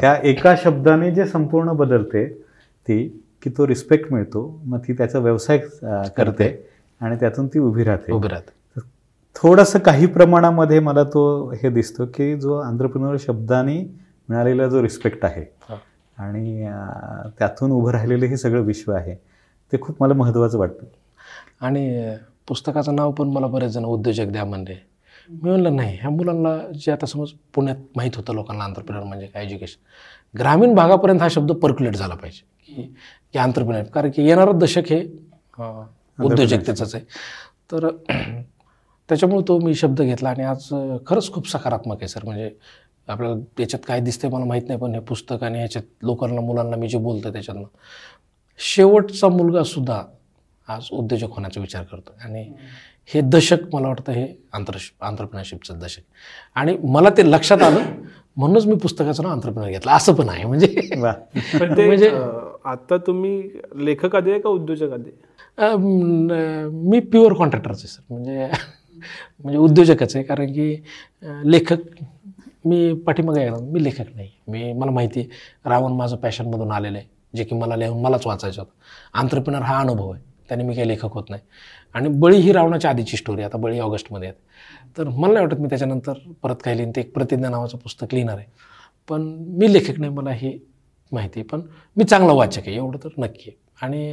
त्या एका शब्दाने जे संपूर्ण बदलते ती की तो रिस्पेक्ट मिळतो मग ती त्याचा व्यवसाय करते. आणि त्यातून ती उभी राहते. उभे राहत. थोडंसं काही प्रमाणामध्ये मला तो हे दिसतो की जो आंध्रप्रिनर शब्दाने मिळालेला जो रिस्पेक्ट आहे. आणि त्यातून उभं राहिलेलं हे सगळं विश्व आहे ते खूप मला महत्त्वाचं वाटतं. आणि पुस्तकाचं नाव पण मला बरेच जण उद्योजक द्या म्हणले. मी म्हणलं नाही. ह्या मुलांना जे आता समज पुण्यात माहीत होतं लोकांना आंतरप्रिनर म्हणजे काय एज्युकेशन ग्रामीण भागापर्यंत हा शब्द पर्क्युलेट झाला पाहिजे. की की आंतरप्रिनर कारण की येणारं दशक हे उद्योजकतेचंच आहे. तर (clears throat) त्याच्यामुळे तो मी शब्द घेतला आणि आज खरंच खूप सकारात्मक आहे सर. म्हणजे आपल्याला याच्यात काय दिसतंय मला माहीत नाही पण हे पुस्तक आणि ह्याच्यात लोकांना मुलांना मी जे बोलतो त्याच्यातनं. शेवटचा मुलगासुद्धा आज उद्योजक होण्याचा विचार करतो आणि हे दशक मला वाटतं हे आंतर आंतरप्रिनरशिपचं दशक. आणि मला ते लक्षात आलं म्हणूनच मी पुस्तकाचं नाव आंतरप्रिनर घेतलं. असं पण आहे. म्हणजे वा. पण ते म्हणजे- आता तुम्ही लेखक आधी आहे का उद्योजक आधी मी प्युअर कॉन्ट्रॅक्टरच आहे सर. म्हणजे म्हणजे उद्योजकच आहे. कारण की लेखक मी पाठीमागे आहे. ना, मी लेखक नाही. मी मला माहिती आहे रावण माझं पॅशनमधून आलेलं आहे. जे की मला लिहून मलाच वाचायचं होतं. आंतरप्रिनर हा अनुभव आहे. त्याने मी काही लेखक होत नाही. आणि बळी ही रावणाच्या आधीची स्टोरी आता बळी ऑगस्टमध्ये आहे तर मला नाही वाटत मी त्याच्यानंतर परत काही लिहिन ते एक प्रतिज्ञा नावाचं पुस्तक लिहिणार आहे. पण मी लेखक नाही मला हे माहिती आहे पण मी चांगला वाचक आहे एवढं तर नक्की आहे. आणि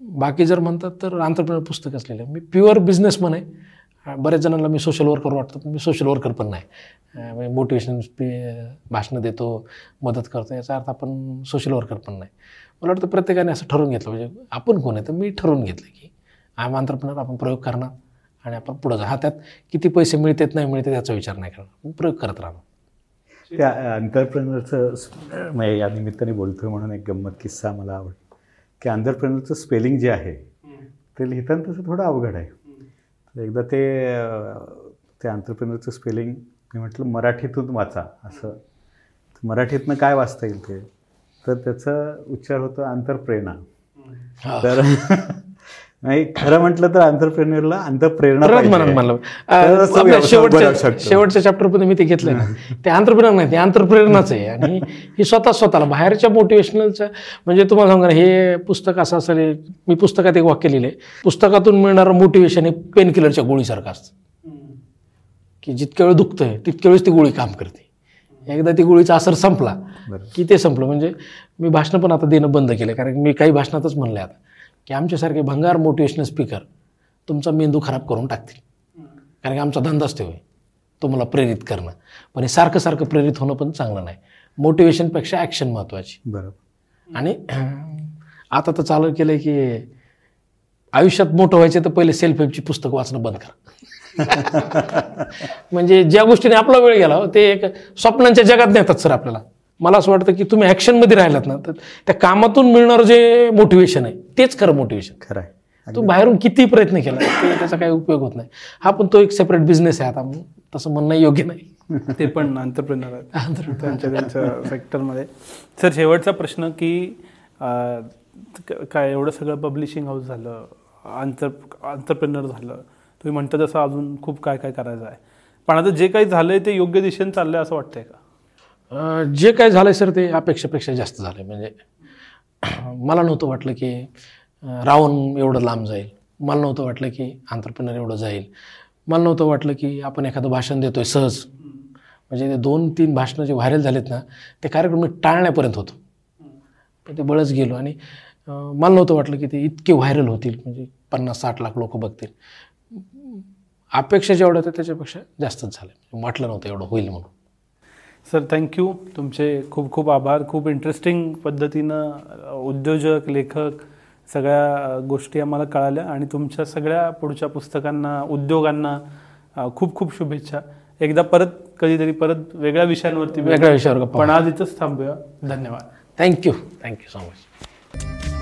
बाकी जर म्हणतात तर आंतरप्रिनर पुस्तक असलेलं मी प्युअर बिझनेसमन आहे. बऱ्याच जणांना मी सोशल वर्कर वाटतो पण मी सोशल वर्कर पण नाही. मोटिवेशन म्हणजे भाषणं देतो मदत करतो याचा अर्थ आपण सोशल वर्कर पण नाही. मला वाटतं प्रत्येकाने असं ठरवून घेतलं म्हणजे आपण कोण आहे? तर मी ठरवून घेतलं की आम आंतरप्रणार आपण प्रयोग करणार आणि आपण पुढं जा हा त्यात किती पैसे मिळतात नाही मिळतात याचा विचार नाही करणार. आपण प्रयोग करत राहणार. त्या अंतरप्रेनरचं म्हणजे या निमित्ताने बोलतोय म्हणून एक गंमत किस्सा मला आवडतो. की अंतरप्रेनरचं स्पेलिंग जे आहे ते लिहिताना तसं थोडं अवघड आहे. एकदा ते ते अंतरप्रेनरचं स्पेलिंग मी म्हटलं मराठीतून वाचा असं. मराठीतनं काय वाचता येईल ते? तर त्याचा उच्चार होतो आंतरप्रेरणा. तर (laughs) नाही खरं म्हटलं तर आपल्या व्यवसाय शेवटच्या. शेवटच्या चॅप्टरमध्ये मी ते घेतलं (laughs) ते आंतरप्रिनर नाही ते आंतरप्रेरणाच आहे. आणि ही स्वतः स्वतःला बाहेरच्या मोटिवेशनलचं म्हणजे तुम्हाला सांगा हे पुस्तक असं असेल मी पुस्तकात एक वाक्य लिहिले पुस्तकातून मिळणारं मोटिवेशन हे पेन किलरच्या गोळीसारखं असतं. की जितक्या वेळ दुखतंय तितक्या वेळेस ती गोळी काम करते. एकदा ती गोळीचा असर संपला. की ते संपलं. म्हणजे मी भाषणं पण आता देणं बंद केलं कारण मी काही भाषणातच म्हणलं आता की आमच्यासारखे भंगार मोटिवेशनल स्पीकर तुमचा मेंदू खराब करून टाकतील. कारण की आमचा धंदाच ते होय तुम्हाला प्रेरित करणं. पण हे सारखं सारखं प्रेरित होणं पण चांगलं नाही. मोटिवेशनपेक्षा ॲक्शन महत्त्वाची बरोबर आणि आता तर चालू केलं आहे की आयुष्यात मोठं व्हायचं तर पहिले सेल्फ हेल्पची पुस्तक वाचणं बंद करा. (laughs) म्हणजे ज्या गोष्टीने आपला वेळ गेला हो, ते एक स्वप्नांच्या जगात नेतात सर आपल्याला. मला असं वाटतं की तुम्ही ॲक्शनमध्ये राहिलात ना तर त्या कामातून मिळणारं जे मोटिवेशन आहे तेच खरं मोटिवेशन खरं आहे. तू बाहेरून किती प्रयत्न केला ते त्याचा काही उपयोग होत नाही. हा पण तो एक सेपरेट बिझनेस आहे आता. तसं म्हणणं योग्य नाही. ते पण अंतरप्रिनर आहेत. त्यांच्या त्यांच्या सेक्टरमध्ये सर शेवटचा प्रश्न की काय एवढं सगळं पब्लिशिंग हाऊस झालं आंतर आंतरप्रिनर झालं. तुम्ही म्हणता तसं अजून खूप काय काय करायचं आहे. पण आता जे काही झालंय ते योग्य दिशेने चाललंय असं वाटतंय का? जे काय झालं सर ते अपेक्षेपेक्षा जास्त झालं म्हणजे मला नव्हतं वाटलं की रावण एवढं लांब जाईल. मला नव्हतं वाटलं की आंतरप्रिनर एवढं जाईल. मला नव्हतं वाटलं की आपण एखादं भाषण देतो आहे सहज. म्हणजे ते दोन तीन भाषणं जे व्हायरल झालेत ना ते कार्यक्रम मी टाळण्यापर्यंत होतो. पण ते बळच गेलो आणि मला नव्हतं वाटलं की ते इतके व्हायरल होतील. म्हणजे पन्नास साठ लाख लोक बघतील. अपेक्षा जेवढ्या होत्या त्याच्यापेक्षा जास्तच झालं वाटलं नव्हतं एवढं होईल म्हणून. सर थँक्यू तुमचे खूप खूप आभार. खूप इंटरेस्टिंग पद्धतीनं उद्योजक लेखक सगळ्या गोष्टी आम्हाला कळाल्या आणि तुमच्या सगळ्या पुढच्या पुस्तकांना उद्योगांना खूप खूप शुभेच्छा. एकदा परत कधीतरी परत वेगळ्या विषयांवरती. वेगळ्या विषयावर पण आज इथंच थांबूया. धन्यवाद. Thank you thank you so much